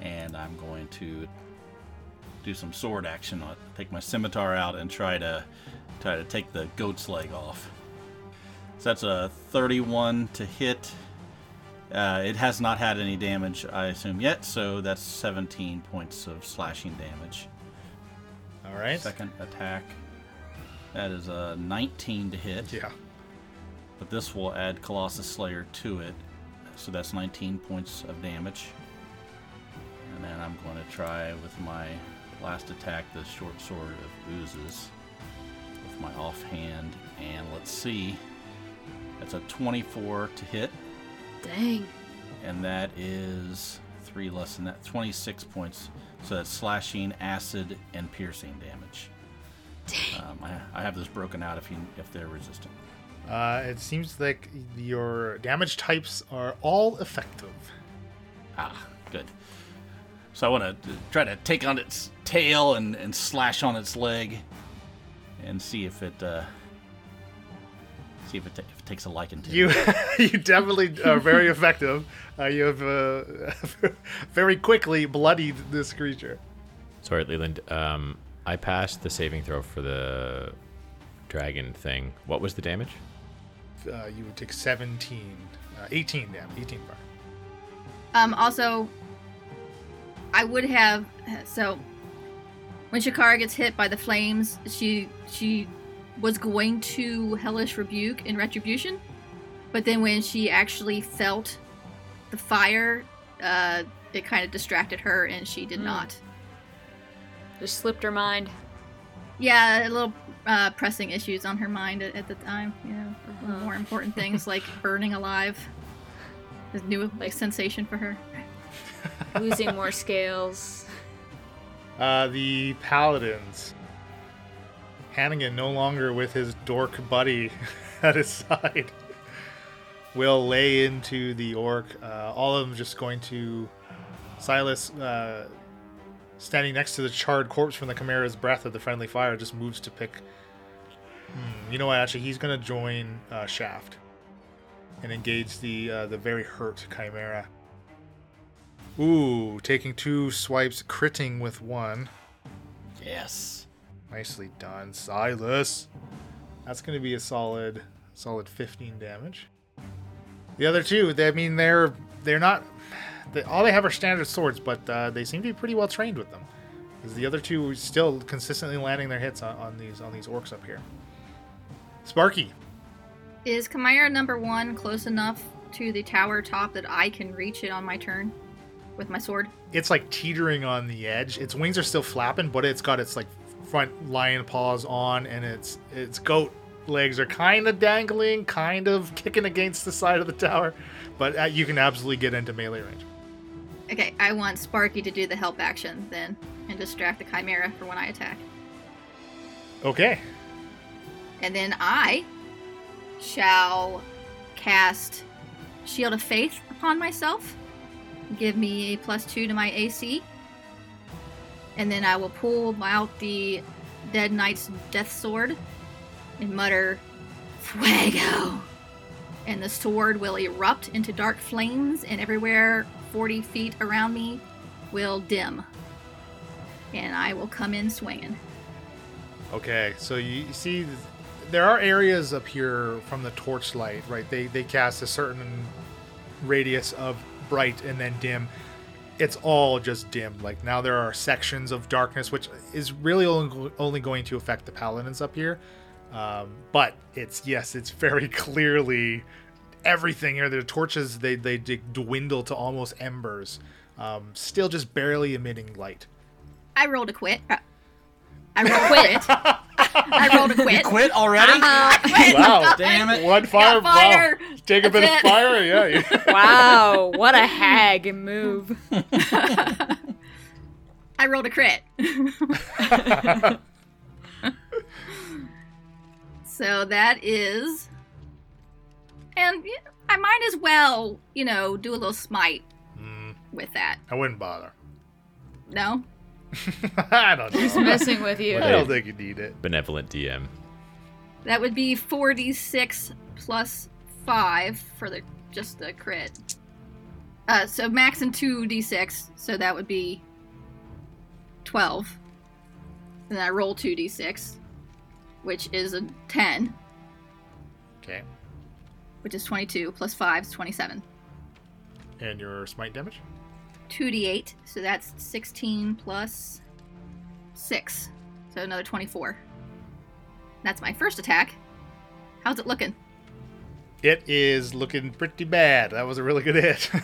Speaker 3: And I'm going to do some sword action on it. Take my scimitar out and try to try to take the goat's leg off. So that's a 31 to hit. Uh, it has not had any damage, I assume, yet, so that's 17 points of slashing damage.
Speaker 2: All right.
Speaker 3: Second attack. That is a 19 to hit.
Speaker 2: Yeah.
Speaker 3: But this will add Colossus Slayer to it. So that's 19 points of damage. And then I'm going to try with my last attack the short sword of oozes with my offhand. And let's see. That's a 24 to hit.
Speaker 5: Dang.
Speaker 3: And that is three less than that. 26 points. So that's slashing, acid, and piercing damage. Um, I, I have this broken out if you if they're resistant.
Speaker 2: Uh, it seems like your damage types are all effective.
Speaker 3: Ah, good. So I want to try to take on its tail and, and slash on its leg, and see if it uh, see if it, ta- if it takes a liking to.
Speaker 2: You [laughs] you definitely are very effective. Uh, you have uh, [laughs] very quickly bloodied this creature.
Speaker 1: Sorry, Leland. Um, I passed the saving throw for the dragon thing. What was the damage?
Speaker 2: Uh, you would take 17, uh, 18 damage, 18 fire.
Speaker 4: Um, also, I would have so when Shakara gets hit by the flames, she she was going to hellish rebuke in retribution, but then when she actually felt the fire, uh, it kind of distracted her, and she did
Speaker 5: Hmm.
Speaker 4: not.
Speaker 5: Just slipped her mind.
Speaker 4: Yeah, a little uh, pressing issues on her mind at, at the time. You know,
Speaker 5: Uh-huh.
Speaker 4: more important things like [laughs] burning alive. Is new like sensation for her. [laughs]
Speaker 5: Losing more scales.
Speaker 2: Uh, the paladins. Hannigan, no longer with his dork buddy [laughs] at his side, will lay into the orc. Uh, all of them just going to. Silas, uh, standing next to the charred corpse from the Chimera's breath of the friendly fire, just moves to pick. Hmm, you know what? Actually, he's going to join uh, Shaft and engage the uh, the very hurt Chimera. Ooh, taking two swipes, critting with one.
Speaker 3: Yes.
Speaker 2: Nicely done, Silas. That's going to be a solid, solid 15 damage. The other two, they, I mean, they're they're not. They, all they have are standard swords, but uh, they seem to be pretty well trained with them. Because the other two are still consistently landing their hits on, on these on these orcs up here. Sparky,
Speaker 4: Is Chimera number one close enough to the tower top that I can reach it on my turn with my sword?
Speaker 2: it's like teetering on the edge. Its wings are still flapping, but it's got its like front lion paws on, and its its goat legs are kind of dangling, kind of kicking against the side of the tower. But uh, you can absolutely get into melee range.
Speaker 4: Okay, I want Sparky to do the help action then and distract the Chimera for when I attack.
Speaker 2: Okay.
Speaker 4: And then I shall cast Shield of Faith upon myself. Give me a plus two to my AC. And then I will pull out the Dead Knight's Death Sword and mutter, Fuego! And the sword will erupt into dark flames, and everywhere 40 feet around me will dim. And I will come in swinging.
Speaker 2: Okay, so you see, there are areas up here from the torchlight, right? They they cast a certain radius of bright and then dim. It's all just dim. Like now there are sections of darkness, which is really only going to affect the paladins up here. Um, but it's yes, it's very [laughs] clearly everything here. The torches they they dwindle to almost embers, um, still just barely emitting light.
Speaker 4: I rolled a quit. Uh, I rolled a quit. [laughs] I rolled a quit.
Speaker 3: Quit already?
Speaker 4: Uh,
Speaker 2: Wow. [laughs]
Speaker 3: Damn it.
Speaker 2: One fire,
Speaker 4: Got fire.
Speaker 2: Wow. Take a bit
Speaker 4: That's
Speaker 2: of fire, yeah. [laughs]
Speaker 5: Wow, what a hag move.
Speaker 4: I rolled a crit. so that is. And yeah, I might as well, you know, do a little smite
Speaker 2: Mm,
Speaker 4: with that.
Speaker 2: I wouldn't bother.
Speaker 4: No? [laughs]
Speaker 2: I don't
Speaker 5: He's messing with you.
Speaker 2: I don't think you need it.
Speaker 1: Benevolent DM.
Speaker 4: That would be 4d6 plus 5 for the just the crit. Uh, so max and 2d6, so that would be 12. And then I roll 2d6, which is a 10,
Speaker 2: Okay.
Speaker 4: Which is 22, plus 5 is 27.
Speaker 2: And your smite damage?
Speaker 4: 2d8, so that's 16 plus 6, so another 24. That's my first attack. How's it looking?
Speaker 2: It is looking pretty bad. That was a really good hit. [laughs]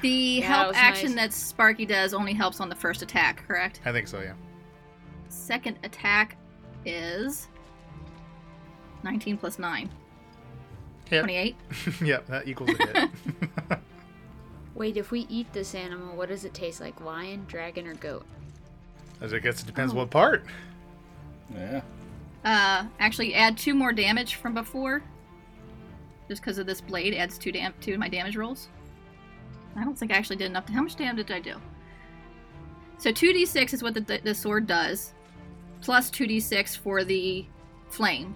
Speaker 4: The
Speaker 5: Yeah,
Speaker 4: help
Speaker 5: was
Speaker 4: action
Speaker 5: nice.
Speaker 4: that Sparky does only helps on the first attack, correct?
Speaker 2: I think so, yeah.
Speaker 4: Second attack is 19 plus 9.
Speaker 2: Hit.
Speaker 4: 28. [laughs]
Speaker 2: yeah, that equals a hit. [laughs]
Speaker 5: Wait, if we eat this animal, what does it taste like? Lion, dragon, or goat?
Speaker 2: As I guess it depends
Speaker 4: Oh.
Speaker 2: what part.
Speaker 3: Yeah.
Speaker 4: Uh, actually, add two more damage from before. Just because of this blade adds two, dam- to my damage rolls. I don't think I actually did enough. To- How much damage did I do? So 2d6 is what the, the sword does, plus 2d6 for the flame,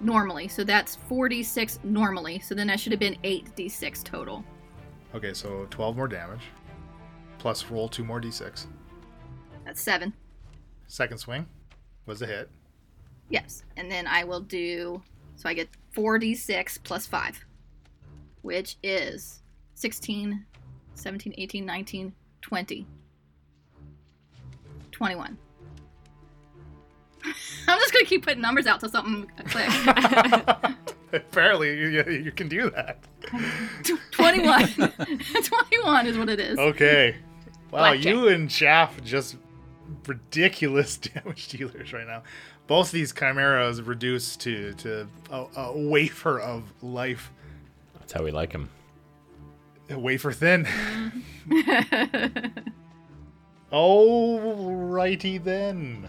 Speaker 4: normally. So that's 4d6 normally. So then that should have been 8d6 total.
Speaker 2: Okay, so 12 more damage. Plus roll two more d6.
Speaker 4: That's 7.
Speaker 2: Second swing was a hit.
Speaker 4: Yes. And then I will do. So I get 4d6 plus 5, which is 16, 17, 18, 19, 20. 21. [laughs] I'm just going to keep putting numbers out till something clicks. [laughs]
Speaker 2: Apparently, you, you, you can do that. [laughs]
Speaker 4: 21. 21 is what it is.
Speaker 2: Okay. Wow,
Speaker 5: Blackjack.
Speaker 2: you and Shaft just ridiculous damage dealers right now. Both these chimeras reduced to to a, a wafer of life,
Speaker 1: That's how we like them.
Speaker 2: a wafer thin. Mm. Alrighty then.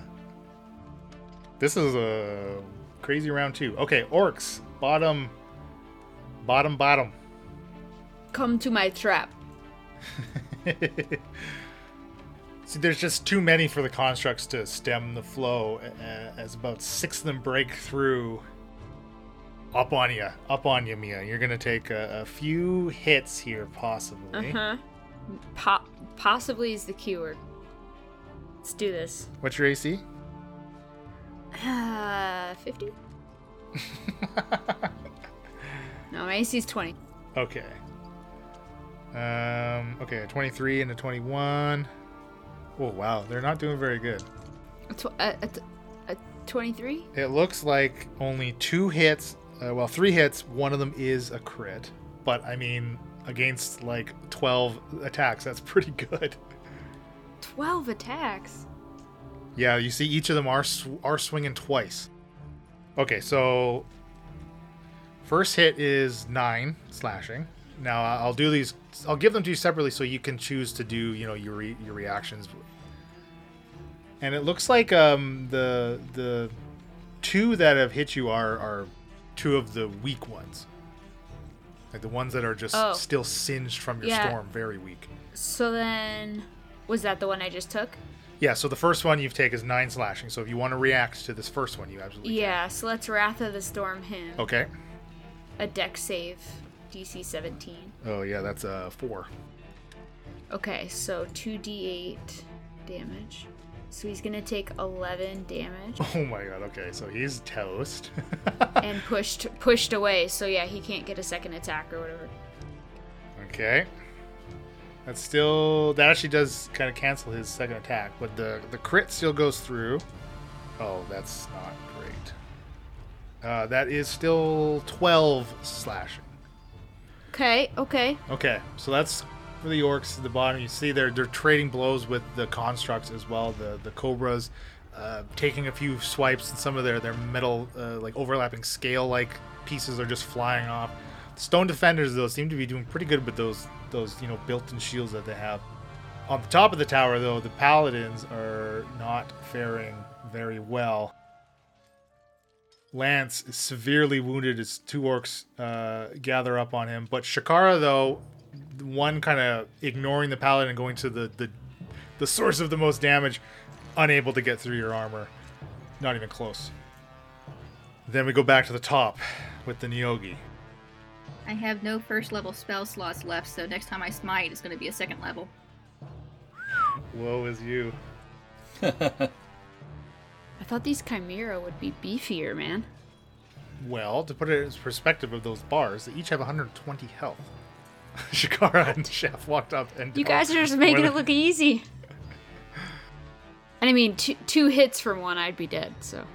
Speaker 2: This is a crazy round two. Okay, orcs bottom, bottom, bottom.
Speaker 5: Come to my trap. [laughs]
Speaker 2: See, there's just too many for the constructs to stem the flow, as about six of them break through. Up on you, up on you, Mia. You're gonna take a, a few hits here, possibly.
Speaker 5: Uh huh. Po- possibly is the keyword. Let's do this.
Speaker 2: What's your AC?
Speaker 5: Uh, 50? [laughs] No, my AC is 20.
Speaker 2: okay. Um. Okay, a 23 and a 21. Oh wow, they're not doing very good.
Speaker 5: A, tw- a, a, t- a 23?
Speaker 2: It looks like only two hits. Uh, well, three hits. One of them is a crit, but I mean, against like twelve attacks, that's pretty good.
Speaker 5: 12 attacks.
Speaker 2: Yeah, you see, each of them are sw- are swinging twice. Okay, so first hit is nine slashing. Now I'll do these. I'll give them to you separately so you can choose to do you know your re- your reactions. And it looks like um the the two that have hit you are are two of the weak ones. Like the ones that are just
Speaker 5: Oh.
Speaker 2: still singed from your
Speaker 5: Yeah.
Speaker 2: storm, very weak.
Speaker 5: So then. Was that the one I just took?
Speaker 2: Yeah, so the first one you've taken is nine slashing. So if you want to react to this first one, you absolutely can.
Speaker 5: Yeah, so let's Wrath of the Storm him.
Speaker 2: Okay.
Speaker 5: A dex save. DC 17.
Speaker 2: Oh yeah, that's a four.
Speaker 5: Okay, so 2d8 damage. So he's gonna take 11 damage [laughs]
Speaker 2: Oh my god. Okay, so he's toast. [laughs]
Speaker 5: and pushed pushed away. So yeah, he can't get a second attack or whatever.
Speaker 2: okay. That's still that actually does kind of cancel his second attack, but the the crit still goes through. Oh, that's not great. Uh, that is still twelve slashing.
Speaker 5: Okay, okay.
Speaker 2: Okay, so that's for the orcs at the bottom. You see they're they're trading blows with the constructs as well. The the cobras uh, taking a few swipes, and some of their their metal uh, like overlapping scale like pieces are just flying off. Stone defenders though seem to be doing pretty good with those those you know built-in shields that they have. On the top of the tower though, the paladins are not faring very well. Lance is severely wounded as two orcs uh, gather up on him. But Shakara, though, one kind of ignoring the paladin and going to the, the the source of the most damage, unable to get through your armor. Not even close. Then we go back to the top with the Neogi.
Speaker 4: I have no first level spell slots left, so next time I smite, it's going to be a second level.
Speaker 2: Woe is you. [laughs]
Speaker 5: I thought these Chimera would be beefier, man.
Speaker 2: Well, to put it in perspective of those bars, they each have 120 health. [laughs] Shakara and Shaft walked up and
Speaker 5: You guys are [laughs] just making it look easy. And I mean, two, two hits from one, I'd be dead. So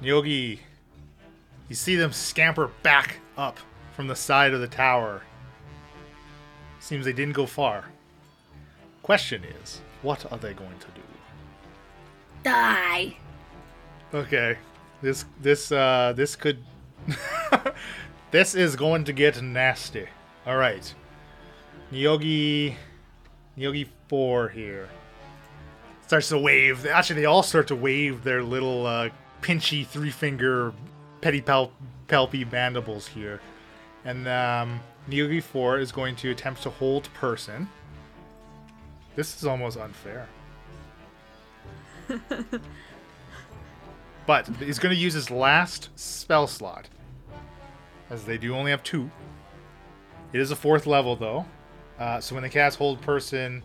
Speaker 2: Yogi, you see them scamper back up from the side of the tower. Seems they didn't go far. Question is, what are they going to do?
Speaker 4: Die!
Speaker 2: Okay, this this uh this could [laughs] this is going to get nasty. All right, Neogi, Neogi four here starts to wave. Actually, they all start to wave their little uh, pinchy three finger pedipal palpy mandibles here, and um, Nyogi four is going to attempt to hold person. This is almost unfair. [laughs] But he's going to use his last spell slot, as they do only have two. It is a fourth level, though. Uh, so when they cast Hold Person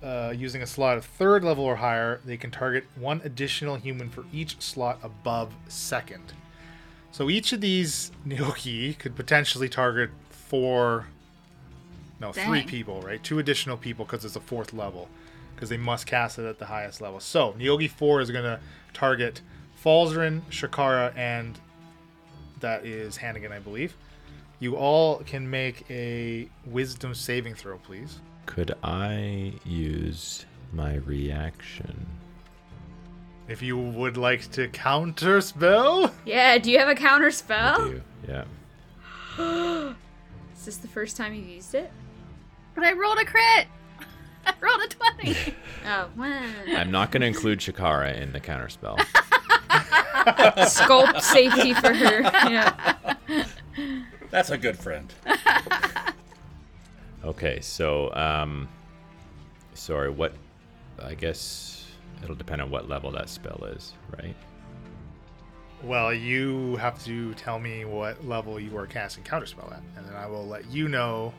Speaker 2: uh, using a slot of third level or higher, they can target one additional human for each slot above second. So each of these [laughs] Neogi could potentially target four, no, three people, right? Two additional people because it's a fourth level, because they must cast it at the highest level. So Neogi 4 is going to target Falzarin, Shakara, and that is Hannigan, I believe. You all can make a wisdom saving throw, please.
Speaker 1: Could I use my reaction?
Speaker 2: If you would like to counter spell.
Speaker 5: yeah, do you have a counter
Speaker 1: I do, yeah. [gasps]
Speaker 5: Is this the first time you've used it?
Speaker 4: But I rolled a crit! I rolled a 20! [laughs]
Speaker 5: Oh, well.
Speaker 1: I'm not going to include Shakara in the counterspell. [laughs]
Speaker 5: Sculpt safety for her. Yeah. [laughs]
Speaker 3: That's a good friend.
Speaker 1: Okay, so um, sorry. What? I guess it'll depend on what level that spell is, right?
Speaker 2: Well, you have to tell me what level you are casting counterspell at, and then I will let you know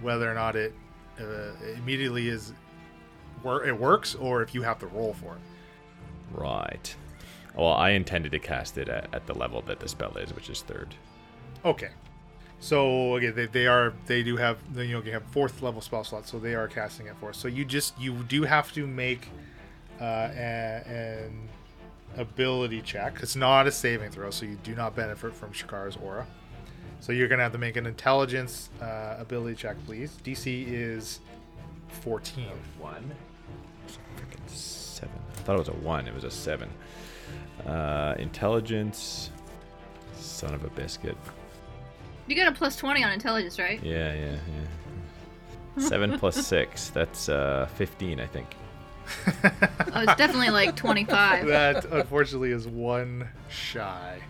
Speaker 2: whether or not it uh, immediately is where it works, or if you have to roll for it.
Speaker 1: Right. Well, I intended to cast it at, at the level that the spell is, which is third.
Speaker 2: Okay. So okay, they, they are they do have you know you have fourth level spell slots, so they are casting it for. us. So you just you do have to make uh, a, an ability check. It's not a saving throw, so you do not benefit from Shakar's aura. So you're gonna have to make an intelligence uh, ability check, please. DC is 14.
Speaker 1: One. Freaking seven. I thought it was a one. It was a seven. Uh, intelligence. Son of a biscuit.
Speaker 4: You got a plus 20 on intelligence, right?
Speaker 1: Yeah, yeah, yeah. Seven plus [laughs] six. That's uh, fifteen, I think. [laughs]
Speaker 4: Oh, was definitely like 25.
Speaker 2: That unfortunately is one shy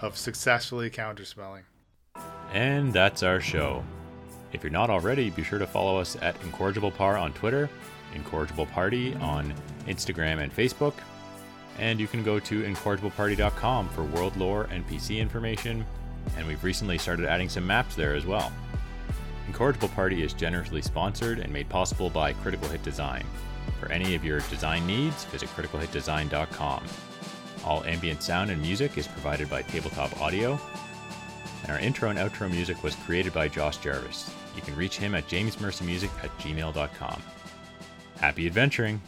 Speaker 2: of successfully counterspelling.
Speaker 1: And that's our show. If you're not already, be sure to follow us at IncorrigiblePar on Twitter, IncorrigibleParty on Instagram and Facebook, and you can go to incorrigibleparty.com for world lore and PC information, and we've recently started adding some maps there as well. Incorrigible Party is generously sponsored and made possible by Critical Hit Design. For any of your design needs, visit criticalhitdesign.com. All ambient sound and music is provided by Tabletop Audio, and our intro and outro music was created by Josh Jarvis. You can reach him at jamesmercymusic at gmail.com. Happy adventuring!